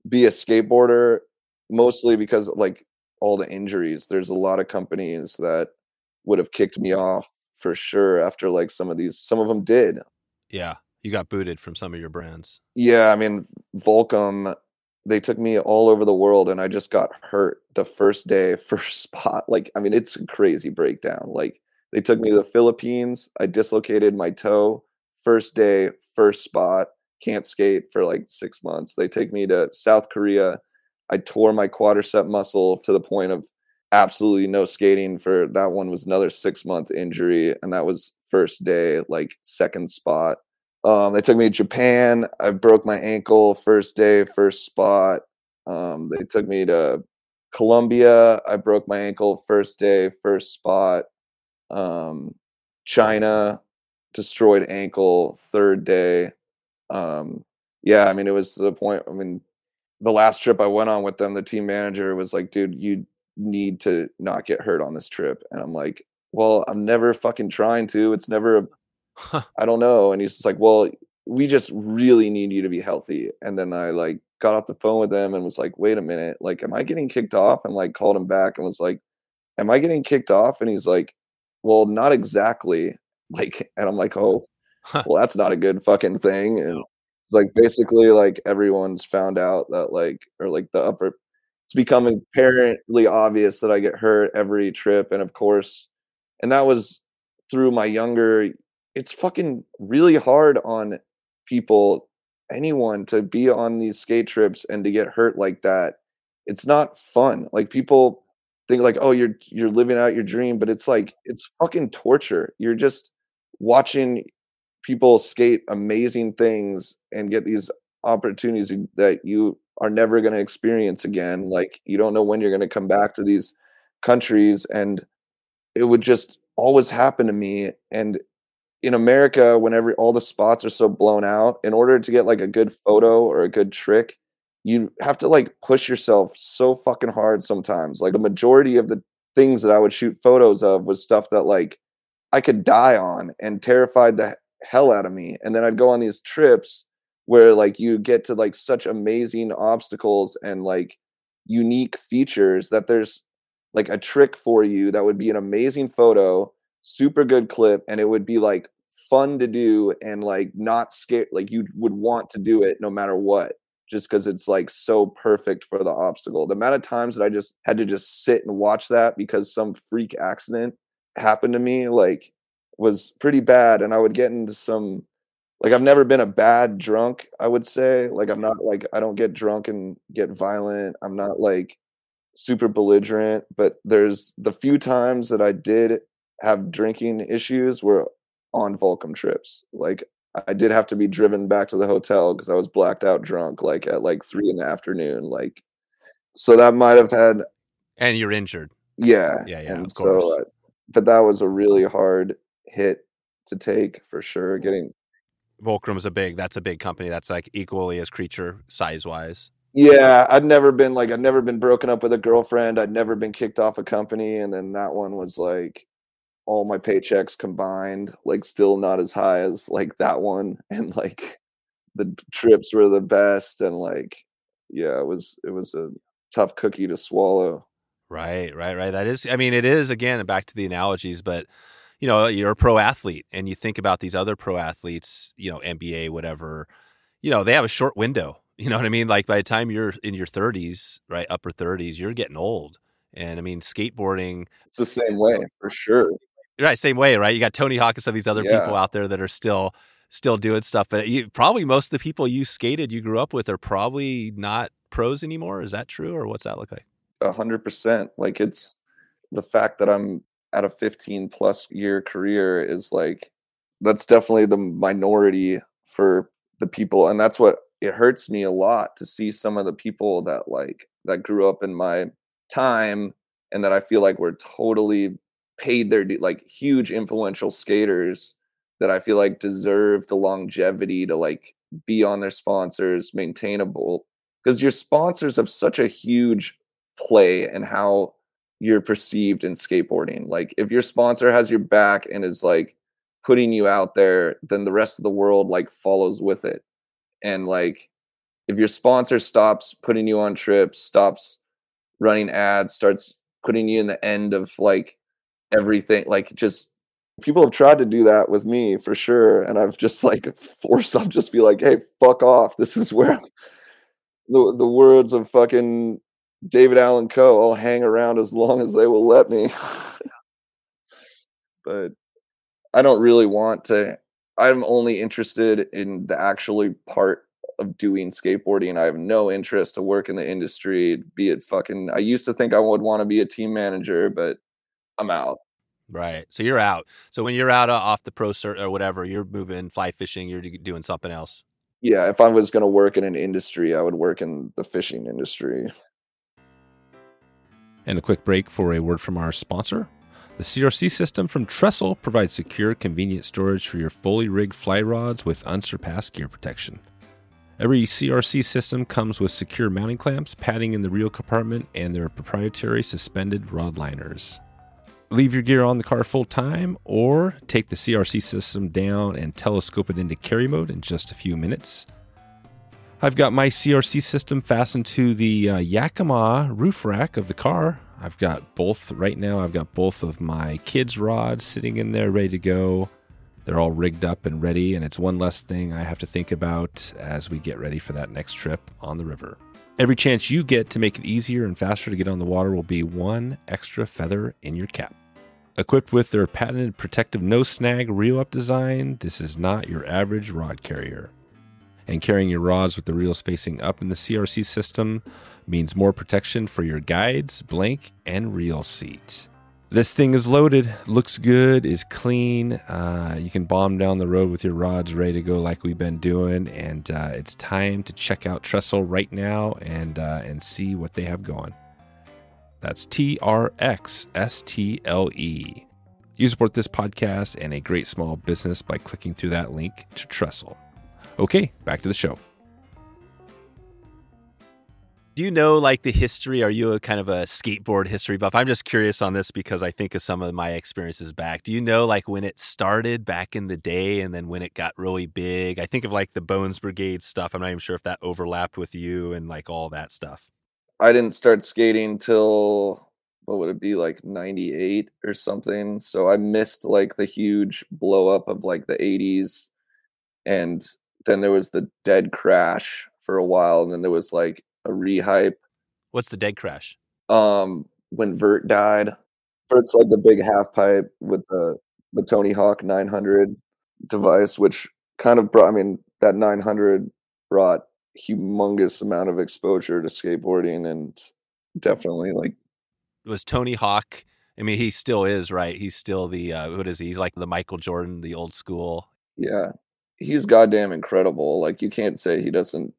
be a skateboarder, mostly because like all the injuries. There's a lot of companies that would have kicked me off for sure after like some of these some of them did yeah you got booted from some of your brands yeah i mean volcom they took me all over the world and i just got hurt the first day [LAUGHS] first spot like i mean it's a crazy breakdown like they took me to the philippines i dislocated my toe first day first spot can't skate for like six months they take me to south korea i tore my quadricep muscle to the point of absolutely no skating for that one was another six month injury and that was first day like second spot. Um they took me to japan i broke my ankle first day first spot. Um they took me to colombia i broke my ankle first day first spot. Um china destroyed ankle third day. Um yeah i mean it was to the point i mean the last trip i went on with them the team manager was like dude you need to not get hurt on this trip. And I'm like, well, I'm never fucking trying to. It's never, [LAUGHS] I don't know. And he's just like, well, we just really need you to be healthy. And then I like got off the phone with him and was like, wait a minute, like, am I getting kicked off? And like called him back and was like, am I getting kicked off? And he's like, well, not exactly. [LAUGHS] Like, and I'm like, oh, well, that's not a good fucking thing. And like basically like everyone's found out that like, or like the upper it's becoming apparently obvious that I get hurt every trip. And of course, and that was through my younger, it's fucking really hard on people, anyone to be on these skate trips and to get hurt like that. It's not fun. Like people think like, oh, you're you're living out your dream, but it's like it's fucking torture. You're just watching people skate amazing things and get these opportunities that you are never going to experience again. Like you don't know when you're going to come back to these countries, and it would just always happen to me. And in America, whenever all the spots are so blown out, in order to get like a good photo or a good trick, you have to like push yourself so fucking hard sometimes. Like the majority of the things that I would shoot photos of was stuff that like I could die on and terrified the hell out of me. And then I'd go on these trips where like you get to like such amazing obstacles and like unique features that there's like a trick for you that would be an amazing photo, super good clip, and it would be like fun to do and like not scared like you would want to do it no matter what just because it's like so perfect for the obstacle. The amount of times that I just had to just sit and watch that because some freak accident happened to me like was pretty bad and I would get into some like I've never been a bad drunk, I would say. Like I'm not like I don't get drunk and get violent. I'm not like super belligerent, but there's the few times that I did have drinking issues were on Volcom trips. Like I did have to be driven back to the hotel because I was blacked out drunk, like at like three in the afternoon. Like, so that might have had. And you're injured. Yeah, yeah, yeah. And of course. so, uh, but that was a really hard hit to take for sure. Getting Volcom's a big. That's a big company. That's like equally as creature size wise. Yeah, I'd never been like I'd never been broken up with a girlfriend. I'd never been kicked off a company, and then that one was like all my paychecks combined, like still not as high as like that one, [LAUGHS] and like the trips were the best, and like yeah, it was it was a tough cookie to swallow. Right, right, right. That is, I mean, it is again back to the analogies, but you know, you're a pro athlete, and you think about these other pro athletes, you know, NBA, whatever. You know, they have a short window. [LAUGHS] You know what I mean? Like by the time you're in your 30s, right, upper 30s, you're getting old. And I mean, skateboarding. It's the same way for sure. Right, same way, right? You got Tony Hawk and some of these other Yeah. people out there that are still still doing stuff, but you, probably most of the people you skated, you grew up with, are probably not pros anymore. Is that true, or what's that look like? A hundred percent. Like it's the fact that I'm at a 15 plus year career is like that's definitely the minority for the people, and that's what it hurts me a lot to see some of the people that like that grew up in my time and that I feel like were totally paid their like huge influential skaters that I feel like deserve the longevity to like be on their sponsors, maintainable because your sponsors have such a huge play in how you're perceived in skateboarding. Like if your sponsor has your back and is like putting you out there, then the rest of the world like follows with it. And like if your sponsor stops putting you on trips, stops running ads, starts putting you in the end of like everything, like just people have tried to do that with me for sure. And I've just like forced them just be like, hey, fuck off. This is where [LAUGHS] the the words of fucking David Allen Co. I'll hang around as long as they will let me. [LAUGHS] but I don't really want to I'm only interested in the actually part of doing skateboarding. I have no interest to work in the industry, be it fucking I used to think I would want to be a team manager, but I'm out. Right. So you're out. So when you're out uh, off the pro cert or whatever, you're moving fly fishing. You're doing something else. Yeah, if I was going to work in an industry, I would work in the fishing industry. And a quick break for a word from our sponsor. The CRC system from Trxstle provides secure, convenient storage for your fully rigged fly rods with unsurpassed gear protection. Every CRC system comes with secure mounting clamps, padding in the reel compartment, and their proprietary suspended rod liners. Leave your gear on the car full time or take the CRC system down and telescope it into carry mode in just a few minutes. I've got my CRC system fastened to the uh, Yakima roof rack of the car. I've got both right now. I've got both of my kids' rods sitting in there ready to go. They're all rigged up and ready, and it's one less thing I have to think about as we get ready for that next trip on the river. Every chance you get to make it easier and faster to get on the water will be one extra feather in your cap. Equipped with their patented protective no snag reel up design, this is not your average rod carrier. And carrying your rods with the reels facing up in the CRC system means more protection for your guides, blank, and reel seat. This thing is loaded, looks good, is clean. Uh, you can bomb down the road with your rods ready to go, like we've been doing. And uh, it's time to check out Trxstle right now and uh, and see what they have going. That's T R X S T L E. You support this podcast and a great small business by clicking through that link to Trxstle. Okay, back to the show. Do you know like the history? Are you a kind of a skateboard history buff? I'm just curious on this because I think of some of my experiences back. Do you know like when it started back in the day and then when it got really big? I think of like the Bones Brigade stuff. I'm not even sure if that overlapped with you and like all that stuff. I didn't start skating till what would it be like 98 or something. So I missed like the huge blow up of like the 80s and then there was the dead crash for a while and then there was like a rehype What's the dead crash? um when Vert died. Vert's like the big half pipe with the the Tony Hawk 900 device which kind of brought I mean that 900 brought humongous amount of exposure to skateboarding and definitely like it was Tony Hawk. I mean, he still is right. He's still the uh, what is he? He's like the Michael Jordan, the old school. Yeah, he's goddamn incredible. Like you can't say he doesn't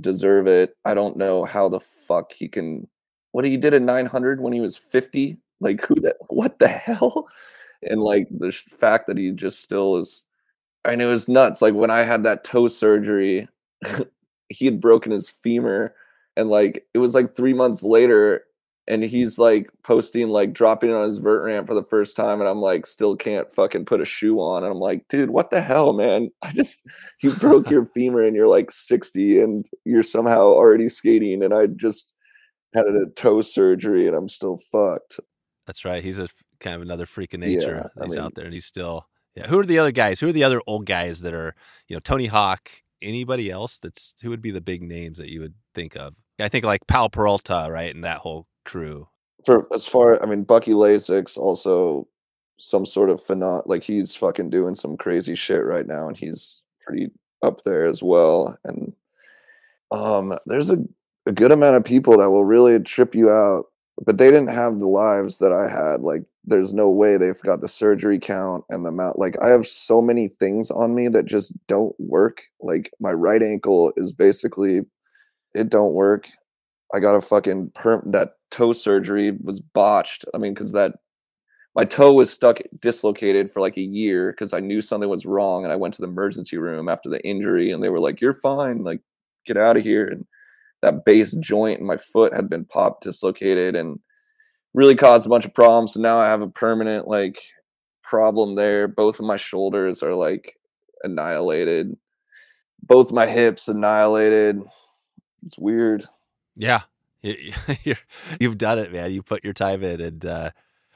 deserve it. I don't know how the fuck he can. What he did at 900 when he was 50. Like who that? What the [LAUGHS] hell? And like the fact that he just still is. I it was nuts. Like when I had that toe surgery, [LAUGHS] he had broken his femur, and like it was like three months later, and he's like posting like dropping on his vert ramp for the first time and i'm like still can't fucking put a shoe on and i'm like dude what the hell man? [LAUGHS] I just you broke your femur and you're like 60 and you're somehow already skating and i just had a toe surgery and i'm still fucked. That's right he's a kind of another freak of nature. Yeah, he's mean, out there and he's still yeah who are the other guys? Who are the other old guys that are you know tony hawk anybody else that's who would be the big names that you would think of? I think like Pal Peralta, right, and that whole crew. For as far, I mean, Bucky Lasek also some sort of phenom like he's fucking doing some crazy shit right now, and he's pretty up there as well. And um, there's a, a good amount of people that will really trip you out, but they didn't have the lives that I had. Like, there's no way they've got the surgery count and the amount. Like, I have so many things on me that just don't work. Like, my right ankle is basically it don't work. I got a fucking perm that toe surgery was botched. I mean, because that my toe was stuck dislocated for like a year because I knew something was wrong, and I went to the emergency room after the injury, and they were like, "You're fine, like get out of here." And that base joint in my foot had been popped, dislocated, and really caused a bunch of problems. So now I have a permanent like problem there. Both of my shoulders are like annihilated. Both my hips annihilated. It's weird. Yeah, [LAUGHS] you, have done it, man. You put your time in, and uh,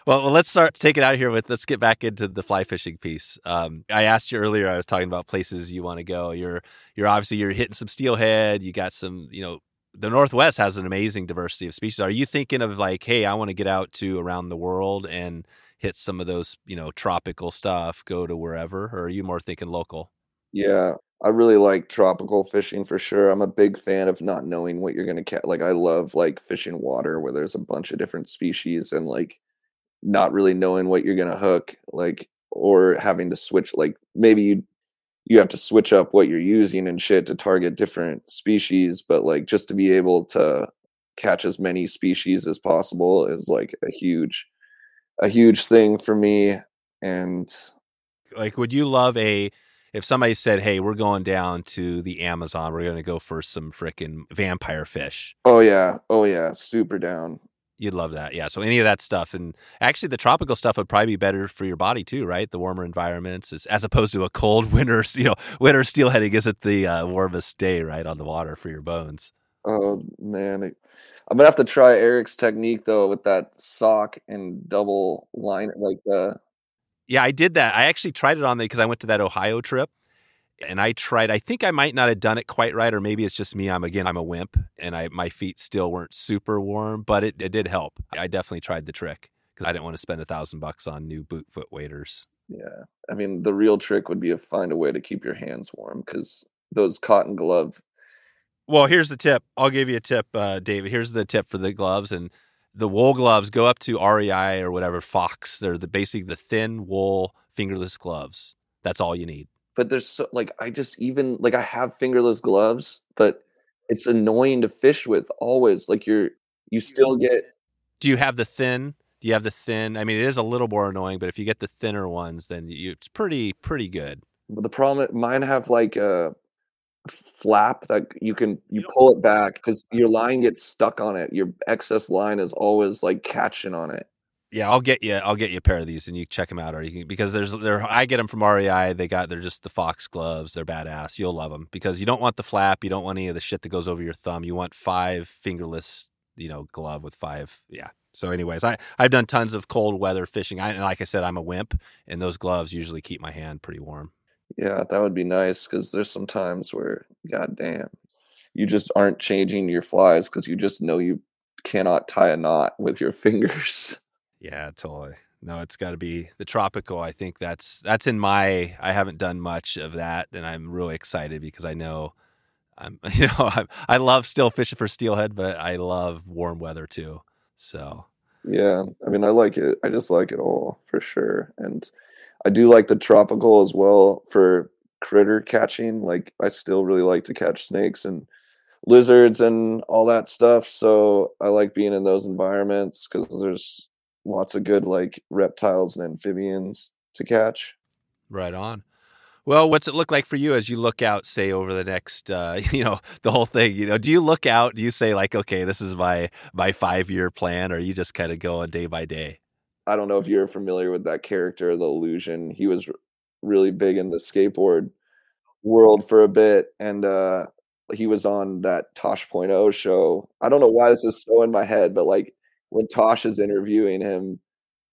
well, well, let's start take it out here with. Let's get back into the fly fishing piece. Um, I asked you earlier. I was talking about places you want to go. You're you're obviously you're hitting some steelhead. You got some, you know, the Northwest has an amazing diversity of species. Are you thinking of like, hey, I want to get out to around the world and hit some of those, you know, tropical stuff, go to wherever, or are you more thinking local? Yeah, I really like tropical fishing for sure. I'm a big fan of not knowing what you're going to catch. Like I love like fishing water where there's a bunch of different species and like not really knowing what you're going to hook like or having to switch like maybe you you have to switch up what you're using and shit to target different species, but like just to be able to catch as many species as possible is like a huge a huge thing for me and like would you love a if somebody said, "Hey, we're going down to the Amazon. We're going to go for some freaking vampire fish." Oh yeah, oh yeah, super down. You'd love that, yeah. So any of that stuff, and actually, the tropical stuff would probably be better for your body too, right? The warmer environments, as, as opposed to a cold [LAUGHS] winter. You know, winter steelheading isn't the uh, warmest day, right, on the water for your bones. Oh man, I'm gonna have to try Eric's technique though with that sock and double line, like the uh, yeah, I did that. I actually tried it on because I went to that Ohio trip and I tried. I think I might not have done it quite right, or maybe it's just me. I'm again, I'm a wimp, and I my feet still weren't super warm, but it, it did help. I definitely tried the trick because I didn't want to spend a thousand bucks on new boot foot waders. Yeah, I mean the real trick would be to find a way to keep your hands warm because those cotton glove. Well, here's the tip. I'll give you a tip, uh, David. Here's the tip for the gloves and the wool gloves go up to REI or whatever Fox. They're the basically the thin wool fingerless gloves. That's all you need. But there's so like I just even like I have fingerless gloves, but it's annoying to fish with always. Like you're you still get. Do you have the thin? Do you have the thin? I mean, it is a little more annoying, but if you get the thinner ones, then you, it's pretty pretty good. But the problem, mine have like a flap that you can you pull it back because your line gets stuck on it. Your excess line is always like catching on it. Yeah, I'll get you. I'll get you a pair of these, and you check them out, or you can because there's there. I get them from REI. They got they're just the Fox gloves. They're badass. You'll love them because you don't want the flap. You don't want any of the shit that goes over your thumb. You want five fingerless, you know, glove with five. Yeah. So, anyways, I I've done tons of cold weather fishing. I, and like I said, I'm a wimp, and those gloves usually keep my hand pretty warm. Yeah, that would be nice because there's some times where, goddamn, you just aren't changing your flies because you just know you cannot tie a knot with your [LAUGHS] fingers. Yeah, totally. No, it's got to be the tropical. I think that's that's in my. I haven't done much of that, and I'm really excited because I know I'm, [LAUGHS] you know, I'm, I love still fishing for steelhead, but I love warm weather too. So, yeah, I mean, I like it. I just like it all for sure. And I do like the tropical as well for critter catching. Like, I still really like to catch snakes and lizards and all that stuff. So, I like being in those environments because there's lots of good like reptiles and amphibians to catch. Right on. Well, what's it look like for you as you look out, say, over the next, uh, [LAUGHS] you know, the whole thing? You know, do you look out? Do you say like, okay, this is my my five year plan, or you just kind of go day by day? I don't know if you're familiar with that character, the Illusion. He was really big in the skateboard world for a bit, and uh, he was on that Tosh.0 show. I don't know why this is so in my head, but like when Tosh is interviewing him,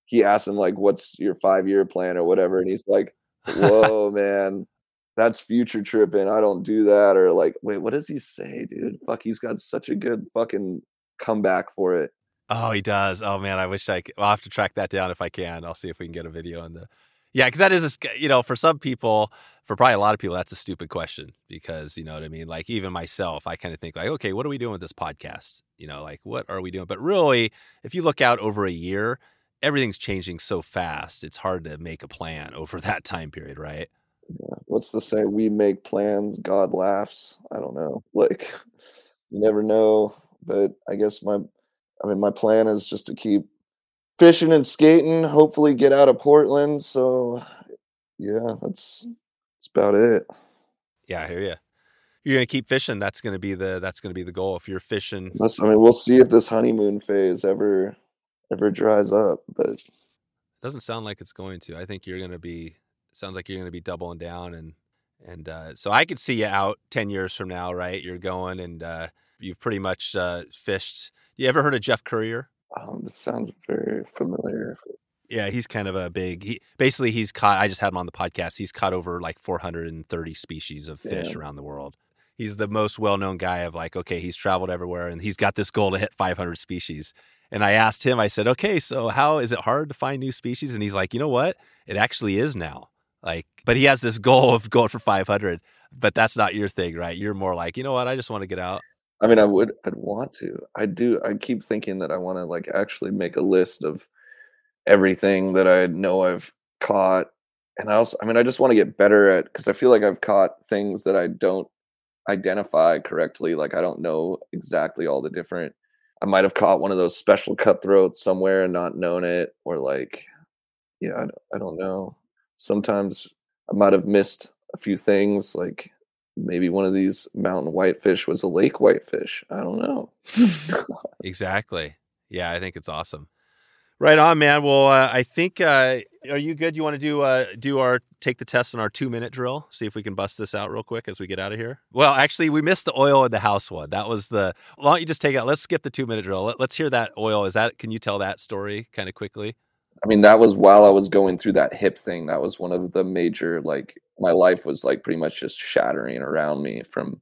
he asks him like, "What's your five year plan or whatever?" And he's like whoa, man, that's future tripping. I don't do that. Or like, wait, what does he say, dude? Fuck, he's got such a good fucking comeback for it. Oh, he does. Oh man, I wish I could. I'll have to track that down if I can. I'll see if we can get a video on the. Yeah, because that is, a, you know, for some people, for probably a lot of people, that's a stupid question because you know what I mean. Like even myself, I kind of think like, okay, what are we doing with this podcast? You know, like what are we doing? But really, if you look out over a year, everything's changing so fast. It's hard to make a plan [LAUGHS] over that time period, right? Yeah. What's the saying? We make plans, God laughs. I don't know. Like, [LAUGHS] you never know. But I guess my, I mean, my plan is just to keep fishing and skating. Hopefully, get out of Portland. So, yeah, that's that's about it. Yeah, I hear you. You're gonna keep fishing. That's gonna be the that's gonna be the goal. If you're fishing, that's, I mean, we'll see if this honeymoon phase ever ever dries up. But it doesn't sound like it's going to. I think you're going to be. Sounds like you're to be doubling down, and and uh, so I could see you out ten years from now, right? You're going, and uh, you've pretty much uh, fished. You ever heard of Jeff Currier? Um, this sounds very familiar. Yeah, he's kind of a big. He basically he's caught. I just had him on the podcast. He's caught over like 430 species of fish Damn. around the world. He's the most well-known guy of like, okay, he's traveled everywhere, and he's got this goal to hit 500 species. And I asked him, I said, okay, so how is it hard to find new species? And he's like, you know what? It actually is now. Like, but he has this goal of going for 500, but that's not your thing, right? You're more like, you know what? I just want to get out. I mean, I would, I'd want to. I do. I keep thinking that I want to like actually make a list of everything that I know I've caught. And I also, I mean, I just want to get better at because I feel like I've caught things that I don't identify correctly. Like I don't know exactly all the different I might have caught one of those special cutthroats somewhere and not known it, or like, yeah, I, I don't know. Sometimes I might have missed a few things, like maybe one of these mountain whitefish was a lake whitefish. I don't know. [LAUGHS] exactly. Yeah, I think it's awesome. Right on, man. Well, uh, I think uh, are you good? You want to do uh, do our take the test on our two minute drill? See if we can bust this out real quick as we get out of here. Well, actually, we missed the oil in the house one. That was the. Why don't you just take it? Let's skip the two minute drill. Let, let's hear that oil. Is that? Can you tell that story kind of quickly? I mean, that was while I was going through that hip thing. That was one of the major like my life was like pretty much just shattering around me from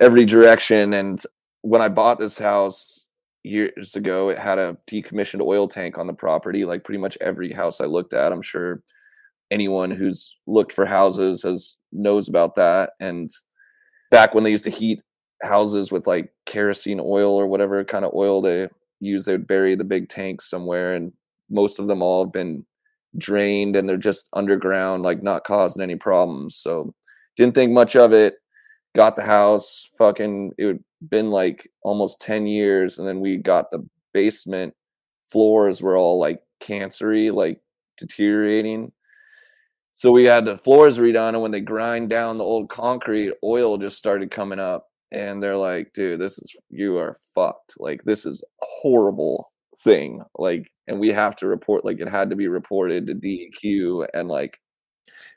every direction. And when I bought this house, years ago it had a decommissioned oil tank on the property like pretty much every house i looked at i'm sure anyone who's looked for houses has knows about that and back when they used to heat houses with like kerosene oil or whatever kind of oil they use they'd bury the big tanks somewhere and most of them all have been drained and they're just underground like not causing any problems so didn't think much of it got the house fucking it would been like almost 10 years and then we got the basement floors were all like cancery like deteriorating. So we had the floors redone and when they grind down the old concrete oil just started coming up and they're like dude this is you are fucked like this is horrible thing like and we have to report like it had to be reported to DEQ and like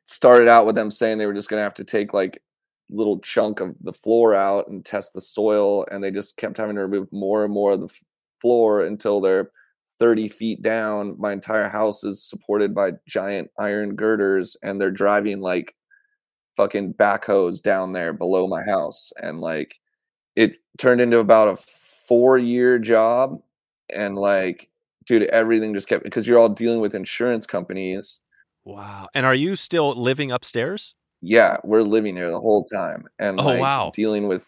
started out with them saying they were just going to have to take like little chunk of the floor out and test the soil and they just kept having to remove more and more of the floor until they're 30 feet down. My entire house is supported by giant iron girders and they're driving like fucking backhoes down there below my house and like it turned into about a four year job and like dude everything just kept because you're all dealing with insurance companies wow and are you still living upstairs Yeah, we're living here the whole time, and Oh, like wow. dealing with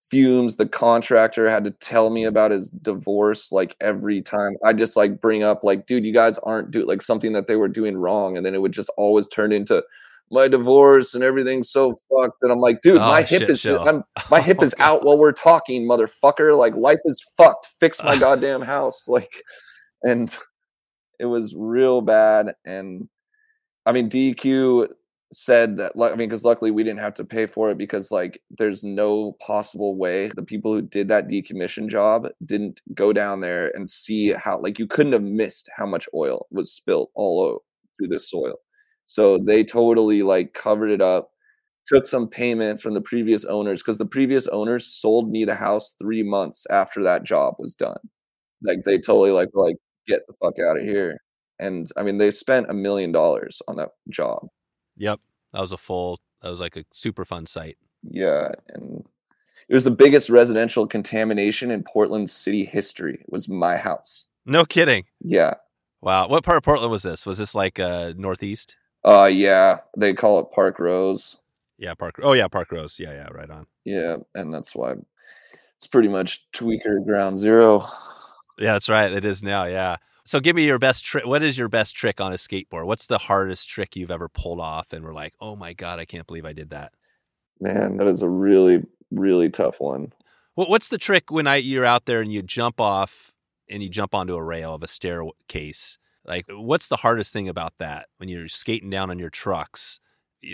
fumes. The contractor had to tell me about his divorce like every time. I just like bring up like, dude, you guys aren't do like something that they were doing wrong, and then it would just always turn into my divorce and everything's so fucked. And I'm like, dude, Oh, my [LAUGHS] hip is just, my hip is out while we're talking, motherfucker. Like life is fucked. Fix my [LAUGHS] goddamn house. Like, and it was real bad. And I mean, DQ said that, like, I mean, because luckily we didn't have to pay for it because, like, there's no possible way the people who did that decommission job didn't go down there and see how, like, you couldn't have missed how much oil was spilt all o- through the soil. So they totally, like, covered it up, took some payment from the previous owners because the previous owners sold me the house three months after that job was done. Like, they totally, like, like, get the fuck out of here. And I mean, they spent a million dollars on that job. Yep. That was a full, that was like a super fun site. Yeah, and it was the biggest residential contamination in Portland city history. It Was my house. No kidding. Yeah. Wow. What part of Portland was this? Was this like uh northeast? Uh yeah, they call it Parkrose. Yeah, Park. Oh yeah, Parkrose. Yeah, yeah, right on. Yeah, and that's why it's pretty much tweaker ground zero. Yeah, that's right. It is now. Yeah. So give me your best trick. What is your best trick on a skateboard? What's the hardest trick you've ever pulled off? And we're like, oh my god, I can't believe I did that. Man, that is a really, really tough one. What What's the trick when I you're out there and you jump off and you jump onto a rail of a staircase? Like, what's the hardest thing about that when you're skating down on your trucks?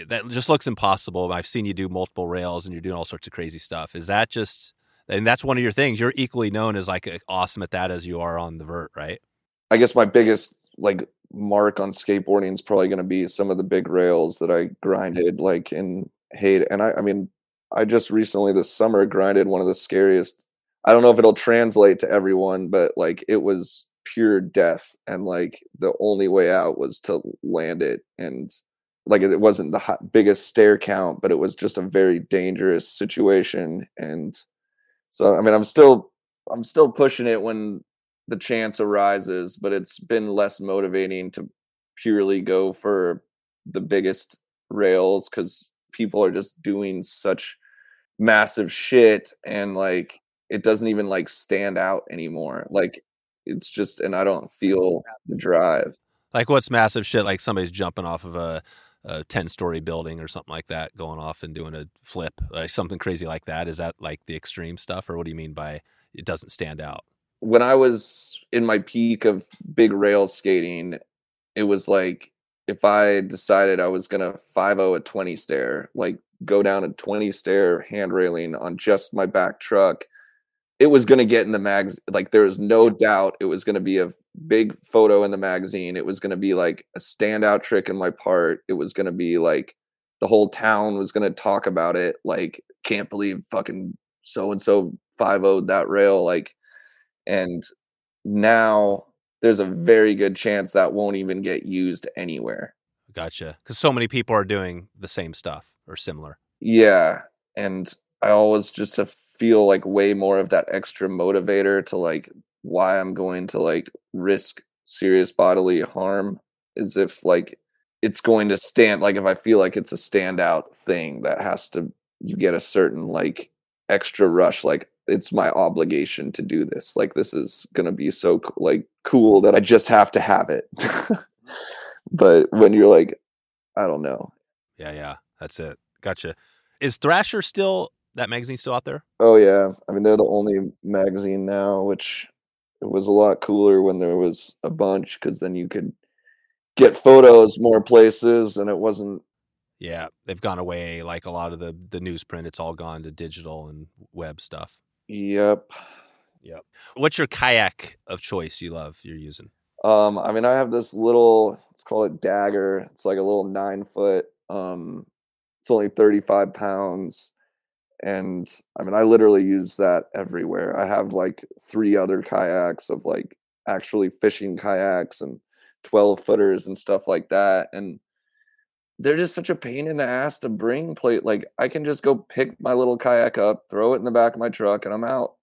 That just looks impossible. I've seen you do multiple rails and you're doing all sorts of crazy stuff. Is that just and that's one of your things? You're equally known as like awesome at that as you are on the vert, right? I guess my biggest like mark on skateboarding is probably going to be some of the big rails that I grinded like in hate. And I, I mean, I just recently this summer grinded one of the scariest. I don't know if it'll translate to everyone, but like it was pure death, and like the only way out was to land it. And like it wasn't the hi- biggest stair count, but it was just a very dangerous situation. And so, I mean, I'm still, I'm still pushing it when the chance arises, but it's been less motivating to purely go for the biggest rails because people are just doing such massive shit and like it doesn't even like stand out anymore. Like it's just, and I don't feel the drive. Like what's massive shit? Like somebody's jumping off of a, a ten story building or something like that, going off and doing a flip, like something crazy like that. Is that like the extreme stuff, or what do you mean by it doesn't stand out? when I was in my peak of big rail skating, it was like if I decided I was gonna 5 a 20 stair, like go down a 20 stair hand railing on just my back truck, it was gonna get in the mags. Like there was no doubt it was gonna be a big photo in the magazine. It was gonna be like a standout trick in my part. It was gonna be like the whole town was gonna talk about it. Like, can't believe fucking so and so 5 0 that rail. Like and now there's a very good chance that won't even get used anywhere. Gotcha. Because so many people are doing the same stuff or similar. Yeah, and I always just have feel like way more of that extra motivator to like why I'm going to like risk serious bodily harm is if like it's going to stand like if I feel like it's a standout thing that has to you get a certain like extra rush like it's my obligation to do this like this is going to be so like cool that I just have to have it mm-hmm. [LAUGHS] but when you're like I don't know Yeah, yeah. That's it. Gotcha. Is Thrasher still that magazine still out there? Oh yeah, I mean they're the only magazine now, which it was a lot cooler when there was a bunch because then you could get photos more places, and it wasn't. Yeah, they've gone away. Like a lot of the the newsprint, it's all gone to digital and web stuff. Yep. Yep. What's your kayak of choice you love you're using? Um, I mean, I have this little. Let's call it dagger. It's like a little nine foot. Um, it's only thirty five pounds, and I mean, I literally use that everywhere. I have like three other kayaks of like actually fishing kayaks and 12 footers and stuff like that. And they're just such a pain in the ass to bring plate. Like I can just go pick my little kayak up, throw it in the back of my truck, and I'm out.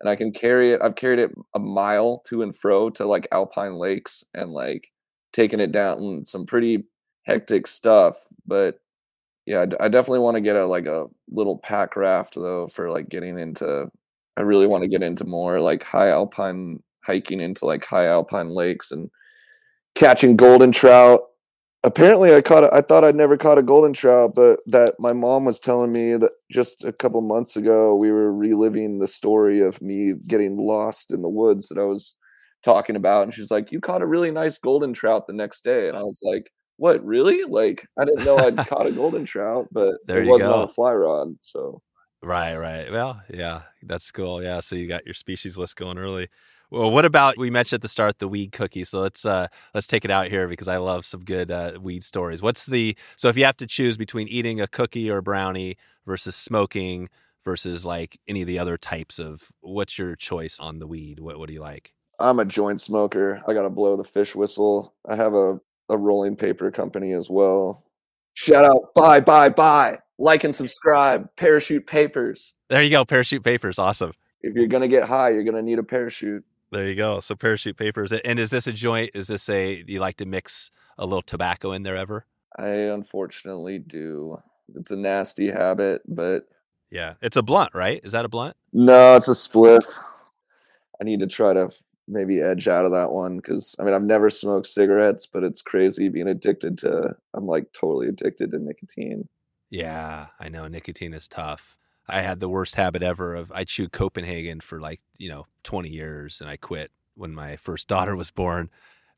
And I can carry it. I've carried it a mile to and fro to like Alpine Lakes and like taking it down some pretty hectic stuff. But Yeah, I definitely want to get a like a little pack raft though for like getting into. I really want to get into more like high alpine hiking into like high alpine lakes and catching golden trout. Apparently, I caught. A, I thought I'd never caught a golden trout, but that my mom was telling me that just a couple months ago we were reliving the story of me getting lost in the woods that I was talking about, and she's like, "You caught a really nice golden trout the next day," and I was like, "What? Really? Like I didn't know I'd [LAUGHS] caught a golden trout, but There it wasn't on a fly rod." So Right, right. Well, yeah, that's cool. Yeah, so you got your species list going early. Well, what about we mentioned at the start the weed cookie? So let's uh let's take it out here because I love some good uh, weed stories. What's the so if you have to choose between eating a cookie or a brownie versus smoking versus like any of the other types of what's your choice on the weed? What what do you like? I'm a joint smoker. I gotta blow the fish whistle. I have a a rolling paper company as well. Shout out! Bye, bye, bye. Like and subscribe. Parachute Papers. There you go, parachute papers, awesome. If you're gonna get high, you're gonna need a parachute. There you go. So parachute papers. And is this a joint? Is this a you like to mix a little tobacco in there ever? I unfortunately do. It's a nasty habit, but Yeah. It's a blunt, right? Is that a blunt? no, it's a spliff. I need to try to maybe edge out of that one because I mean I've never smoked cigarettes, but it's crazy being addicted to. I'm like totally addicted to nicotine. Yeah, I know nicotine is tough. I had the worst habit ever of I chewed Copenhagen for like, you know, 20 years and I quit when my first [LAUGHS] daughter was born.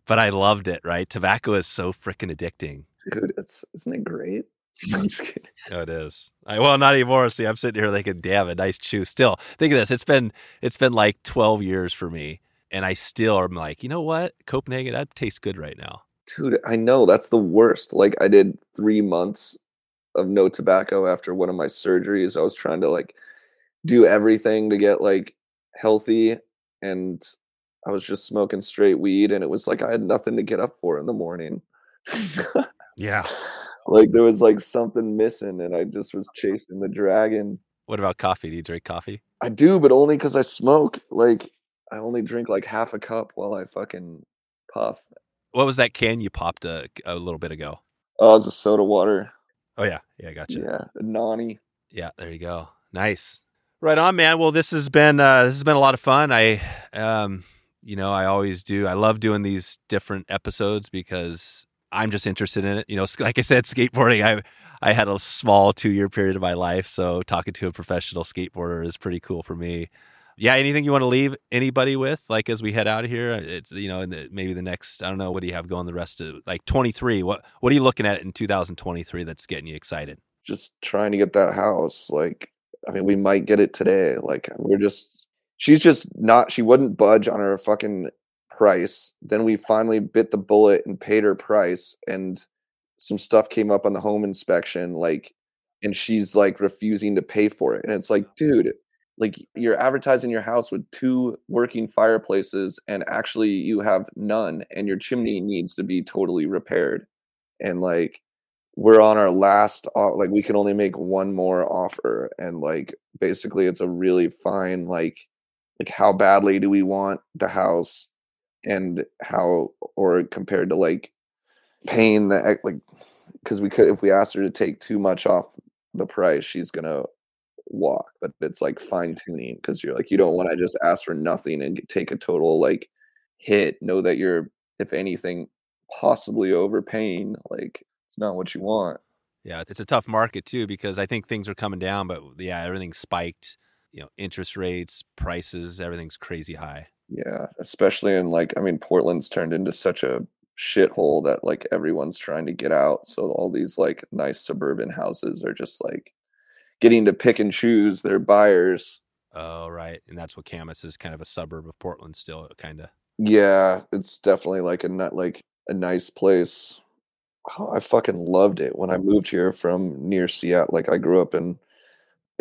But I loved it, right? Tobacco is so freaking addicting. Dude, it's isn't it great? [LAUGHS] I'm just kidding. Oh, it is. I, well, not anymore. See, I'm sitting here thinking, damn, a nice chew. Still, think of this. It's been it's been like 12 years for me, and I still am like, you know what, Copenhagen, that tastes good right now. Dude, I know that's the worst. Like I did three months of no tobacco after one of my surgeries. I was trying to like do everything to get like healthy and I was just smoking straight weed and it was like I had nothing to get up for in the morning. [LAUGHS] Yeah. like there was like something missing and I just was [LAUGHS] chasing the dragon. What about coffee? Do you drink coffee? I do, but only because I smoke. Like I only drink like half a cup while I fucking puff. What was that can you popped a, a little bit ago? Oh, it's a soda water. Oh yeah, yeah, gotcha. Yeah, nani. Yeah, there you go. Nice. Right on, man. Well, this has been uh, this has been a lot of fun. I, um, you know, I always do. I love doing these different episodes because I'm just interested in it. You know, like I said, skateboarding. I I had a small two year period of my life, so talking to a professional skateboarder is pretty cool for me. Yeah. Anything you want to leave anybody with, like as we head out of here? Uh, it's you know, in the, maybe the next. I don't know. What do you have going the rest of like 23? What What are you looking at in 2023 that's getting you excited? just trying to get that house. Like, I mean, we might get it today. Like, we're just, she's just not, she wouldn't budge on her fucking price. Then we finally bit the bullet and paid her price. And some stuff came up on the home inspection, like, and she's like refusing to pay for it. And it's like, dude, like you're advertising your house with two working fireplaces and actually you have none and your chimney needs to be totally repaired. And like, we're on our last like we can only make one more offer and like basically it's a really fine like like how badly do we want the house and how or compared to like paying the like because we could if we asked her to take too much off the price she's gonna walk but it's like fine tuning because you're like you don't want to just ask for nothing and take a total like hit know that you're if anything possibly overpaying like it's not what you want Yeah, it's a tough market too because I think things are coming down, but yeah, everything's spiked. You know, interest rates, prices, everything's crazy high. Yeah, especially in like I mean Portland's turned into such a shithole that like everyone's trying to get out. So all these like nice suburban houses are just like getting to pick and choose their buyers. Oh, right, and that's what Camas is kind of a suburb of Portland still, kind of. Yeah, it's definitely like a not like a nice place. Oh, I fucking loved it when I moved here from near Seattle. Like I grew up in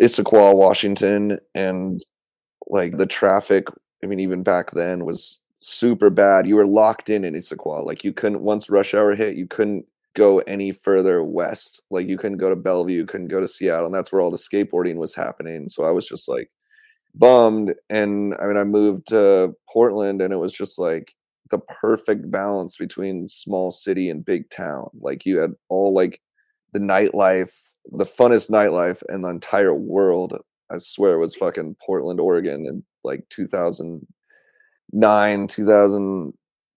Issaquah, Washington, and like the traffic. I mean, even back then was super bad. You were locked in in Issaquah. Like you couldn't once rush hour hit, you couldn't go any further west. Like you couldn't go to Bellevue, couldn't go to Seattle, and that's where all the skateboarding was happening. So I was just like bummed. And I mean, I moved to Portland, and it was just like the perfect balance between small city and big town. Like you had all like the nightlife, the funnest nightlife in the entire world. I swear it was fucking Portland, Oregon in like 2009,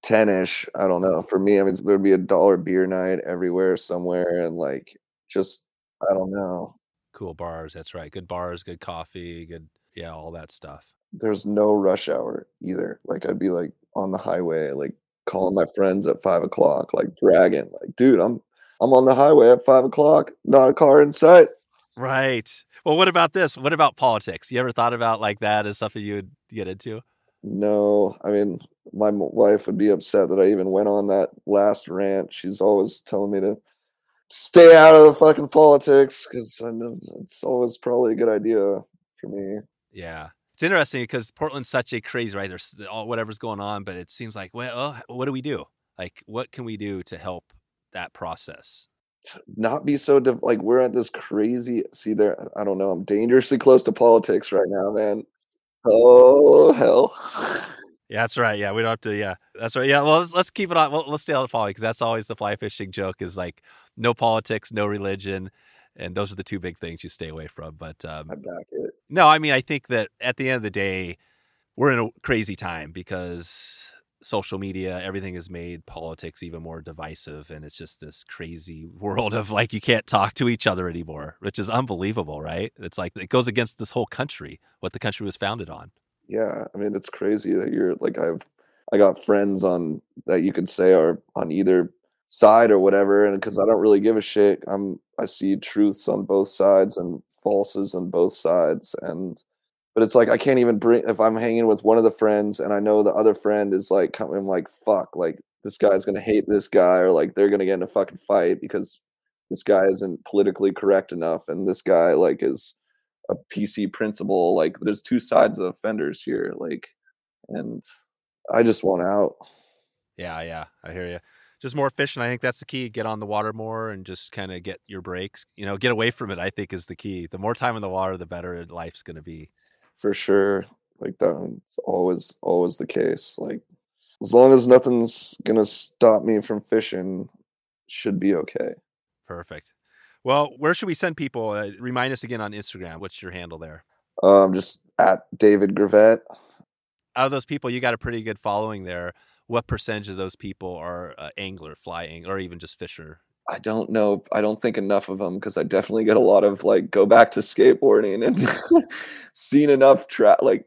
2010 ish. I don't know. For me, I mean, there'd be a dollar beer night everywhere, somewhere, and like just, I don't know. Cool bars. That's right. Good bars, good coffee, good, yeah, all that stuff. There's no rush hour either. Like, I'd be like on the highway, like calling my friends at five o'clock, like dragging, like, dude, I'm I'm on the highway at five o'clock, not a car in sight. Right. Well, what about this? What about politics? You ever thought about like that as something you would get into? No, I mean, my wife would be upset that I even went on that last rant. She's always telling me to stay out of the fucking politics because it's always probably a good idea for me. Yeah. It's interesting because Portland's such a crazy, right? There's all whatever's going on, but it seems like, well, what do we do? Like, what can we do to help that process? Not be so div- like we're at this crazy. See there, I don't know. I'm dangerously close to politics right now, man. Oh hell. Yeah, that's right. Yeah, we don't have to. Yeah, that's right. Yeah, well, let's, let's keep it on. Well, let's stay on the politics because that's always the fly fishing joke. Is like no politics, no religion, and those are the two big things you stay away from. But um, I back it. No, I mean, I think that at the end of the day, we're in a crazy time because social media, everything has made politics even more divisive. And it's just this crazy world of like, you can't talk to each other anymore, which is unbelievable, right? It's like, it goes against this whole country, what the country was founded on. Yeah. I mean, it's crazy that you're like, I've, I got friends on that you could say are on either side or whatever. And because I mm-hmm. don't really give a shit, I'm, I see truths on both sides and falses on both sides. And, but it's like I can't even bring if I'm hanging with one of the friends and I know the other friend is like coming like fuck like this guy's gonna hate this guy or like they're gonna get in a fucking fight because this guy isn't politically correct enough and this guy like is a PC principal like there's two sides of the fenders here like and I just want out. Yeah, yeah, I hear you. Just more fishing. I think that's the key. Get on the water more and just kind of get your breaks. You know, get away from it. I think is the key. The more time in the water, the better life's going to be for sure. Like that's always always the case. Like as long as nothing's gonna stop me from fishing, should be okay. Perfect. Well, where should we send people? Uh, remind us again on Instagram. What's your handle there? Um, just at David Gravette. Out of those people, you got a pretty good following there. What percentage of those people are uh, angler, fly angler, or even just fisher? I don't know. I don't think enough of them because I definitely get a lot of like go back to skateboarding and [LAUGHS] seen enough track like.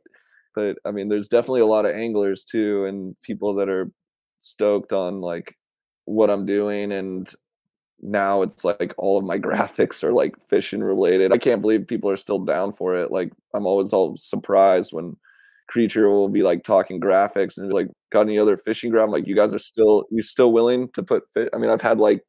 But I mean, there's definitely a lot of anglers too, and people that are stoked on like what I'm doing. And now it's like all of my [LAUGHS] graphics are like fishing related. I can't believe people are still down for it. Like I'm always all surprised when creature will be like talking graphics and be like, got any other fishing ground? Like you guys are still you still willing to put fit? I mean, I've had like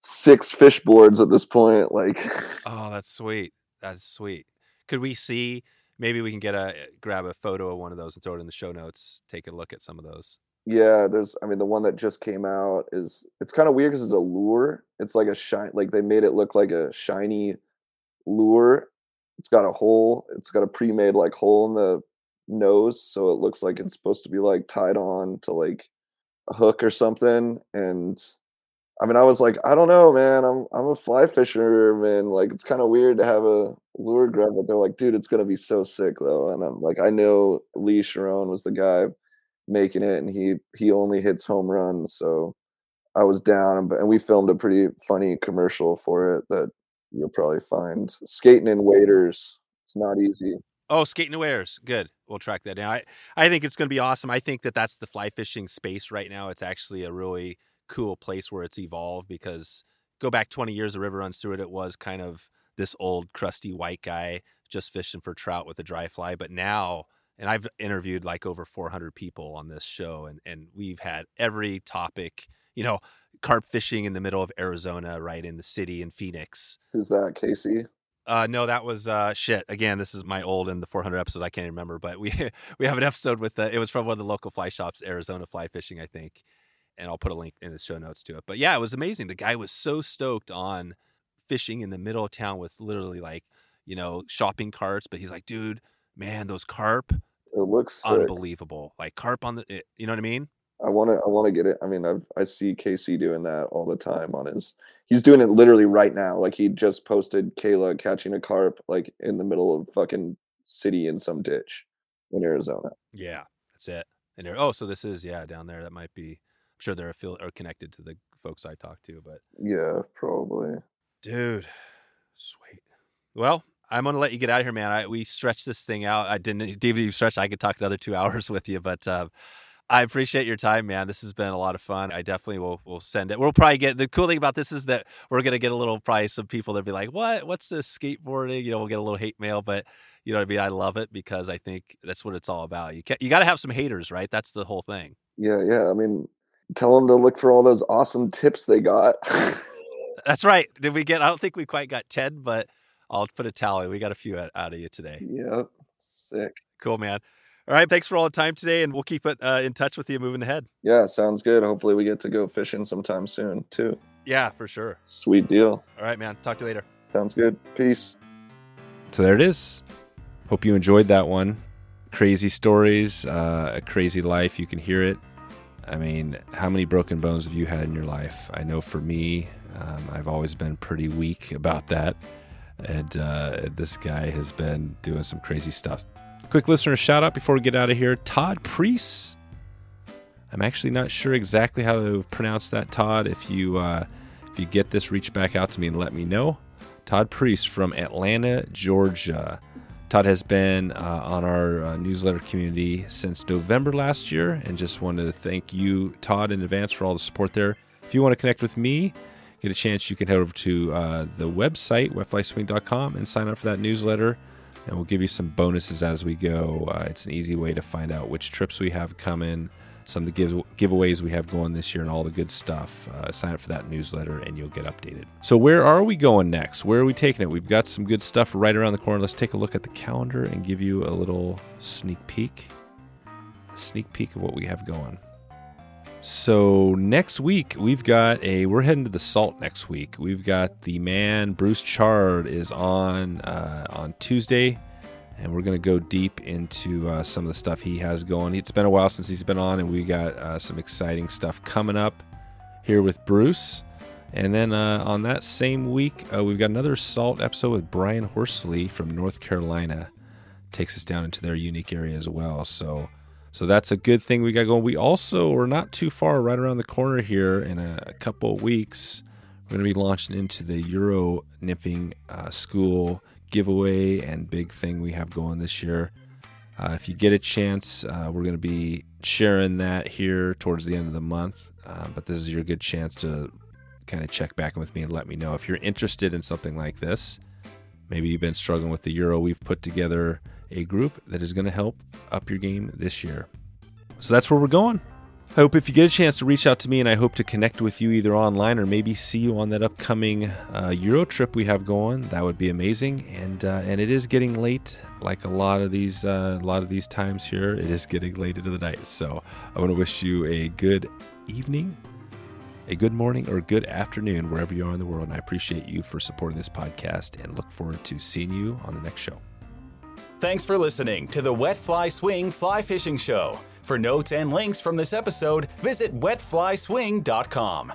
six fish boards at this point. Like, [LAUGHS] oh, that's sweet. That's sweet. Could we see? Maybe we can get a grab a photo of one of those and throw it in the show notes. Take a look at some of those. Yeah, there's. I mean, the one that just came out is. It's kind of weird because it's a lure. It's like a shine. Like they made it look like a shiny lure. It's got a hole. It's got a pre-made like hole in the nose, so it looks like it's supposed to be like tied on to like a hook or something. And I mean, I was like, I don't know, man. I'm I'm a fly fisherman. Like, it's kind of weird to have a lure grab, but they're like, dude, it's gonna be so sick though. And I'm like, I know Lee Sharon was the guy making it, and he he only hits home runs, so I was down. And we filmed a pretty funny commercial for it that you'll probably find. Skating in waders, it's not easy. Oh, skating in waders, good. We'll track that down. I I think it's gonna be awesome. I think that that's the fly fishing space right now. It's actually a really cool place where it's evolved because go back 20 years, the river runs through it. It was kind of this old crusty white guy just fishing for trout with a dry fly. But now, and I've interviewed like over 400 people on this show, and, and we've had every topic, you know, carp fishing in the middle of Arizona, right in the city in Phoenix. Who's that, KC? Uh, no, that was uh, shit. Again, this is my old and the 400 episodes. I can't remember, but we [LAUGHS] we have an episode with the, it was from one of the local fly shops, Arizona Fly Fishing, I think, and I'll put a link in the show notes to it. But yeah, it was amazing. The guy was so stoked on fishing in the middle of town with literally like, you know, shopping carts. But he's like, dude, man, those carp, it looks unbelievable. Like carp on the, it, you know what I mean? I want to. I want to get it. I mean, I I see KC doing that all the time on his. He's doing it literally right now. Like he just posted Kayla catching a carp like in the middle of fucking city in some ditch in Arizona. Yeah, that's it. And there, oh, so this is yeah down there. That might be. I'm sure they're affiliate or connected to the folks I talked to, but Yeah, probably. dude, sweet. Well, I'm gonna let you get out of here, man. I, we stretched this thing out. I didn't DVD stretch. I could talk another two [LAUGHS] hours with you, but uh, I appreciate your time, man. This has been a lot of fun. I definitely will will send it. We'll probably get the cool thing about this is that we're gonna get a little price of people that be like, "What? What's this skateboarding?" You know, we'll get a little hate mail, but you know what I mean. I love it because I think that's what it's all about. You can, you got to have some haters, right? That's the whole thing. Yeah, yeah. I mean, tell them to look for all those awesome tips they got. [LAUGHS] That's right. Did we get? I don't think we quite got ten, but I'll put a tally. We got a few out, out of you today. yeah, sick. Cool, man. All right. Thanks for all the time today, and we'll keep it uh, in touch with you moving ahead. Yeah, sounds good. Hopefully, we get to go fishing sometime soon too. Yeah, for sure. Sweet deal. All right, man. Talk to you later. Sounds good. Peace. So there it is. Hope you enjoyed that one. Crazy stories, uh, a crazy life. You can hear it. I mean, how many broken bones have you had in your life? I know for me, um, I've always been pretty weak about that. And uh, this guy has been doing some crazy stuff. Quick listener shout out before we get out of here Todd Priest. I'm actually not sure exactly how to pronounce that, Todd. If you uh, if you get this, reach back out to me and let me know. Todd Priest from Atlanta, Georgia. Todd has been uh, on our uh, newsletter community since November last year, and just wanted to thank you, Todd, in advance for all the support there. If you want to connect with me, get a chance, you can head over to uh, the website, wetflyswing.com, and sign up for that newsletter. And we'll give you some bonuses as we go. Uh, it's an easy way to find out which trips we have coming, some of the give- giveaways we have going this year, and all the good stuff. Uh, sign up for that newsletter, and you'll get updated. So, where are we going next? Where are we taking it? We've got some good stuff right around the corner. Let's take a look at the calendar and give you a little sneak peek. Sneak peek of what we have going. So next week we've got a we're heading to the salt next week. We've got the man Bruce Chard is on uh, on Tuesday, and we're gonna go deep into uh, some of the stuff he has going. It's been a while since he's been on, and we got uh, some exciting stuff coming up here with Bruce. And then uh, on that same week, uh, we've got another salt episode with Brian Horsley from North Carolina. Takes us down into their unique area as well. So. So that's a good thing we got going. We also are not too far, right around the corner here in a, a couple of weeks. We're going to be launching into the Euro Nymphing uh, School giveaway and big thing we have going this year. Uh, if you get a chance, uh, we're going to be sharing that here towards the end of the month. Uh, but this is your good chance to kind of check back with me and let me know if you're interested in something like this. Maybe you've been struggling with the Euro. We've put together a group that is going to help up your game this year. So that's where we're going. I hope if you get a chance to reach out to me, and I hope to connect with you either online or maybe see you on that upcoming uh, Euro trip we have going. That would be amazing. And uh, and it is getting late, like a lot of these uh, a lot of these times here. It is getting late into the night. So I want to wish you a good evening, a good morning, or a good afternoon wherever you are in the world. And I appreciate you for supporting this podcast, and look forward to seeing you on the next show. Thanks for listening to the Wet Fly Swing Fly Fishing Show. For notes and links from this episode, visit wetflyswing.com.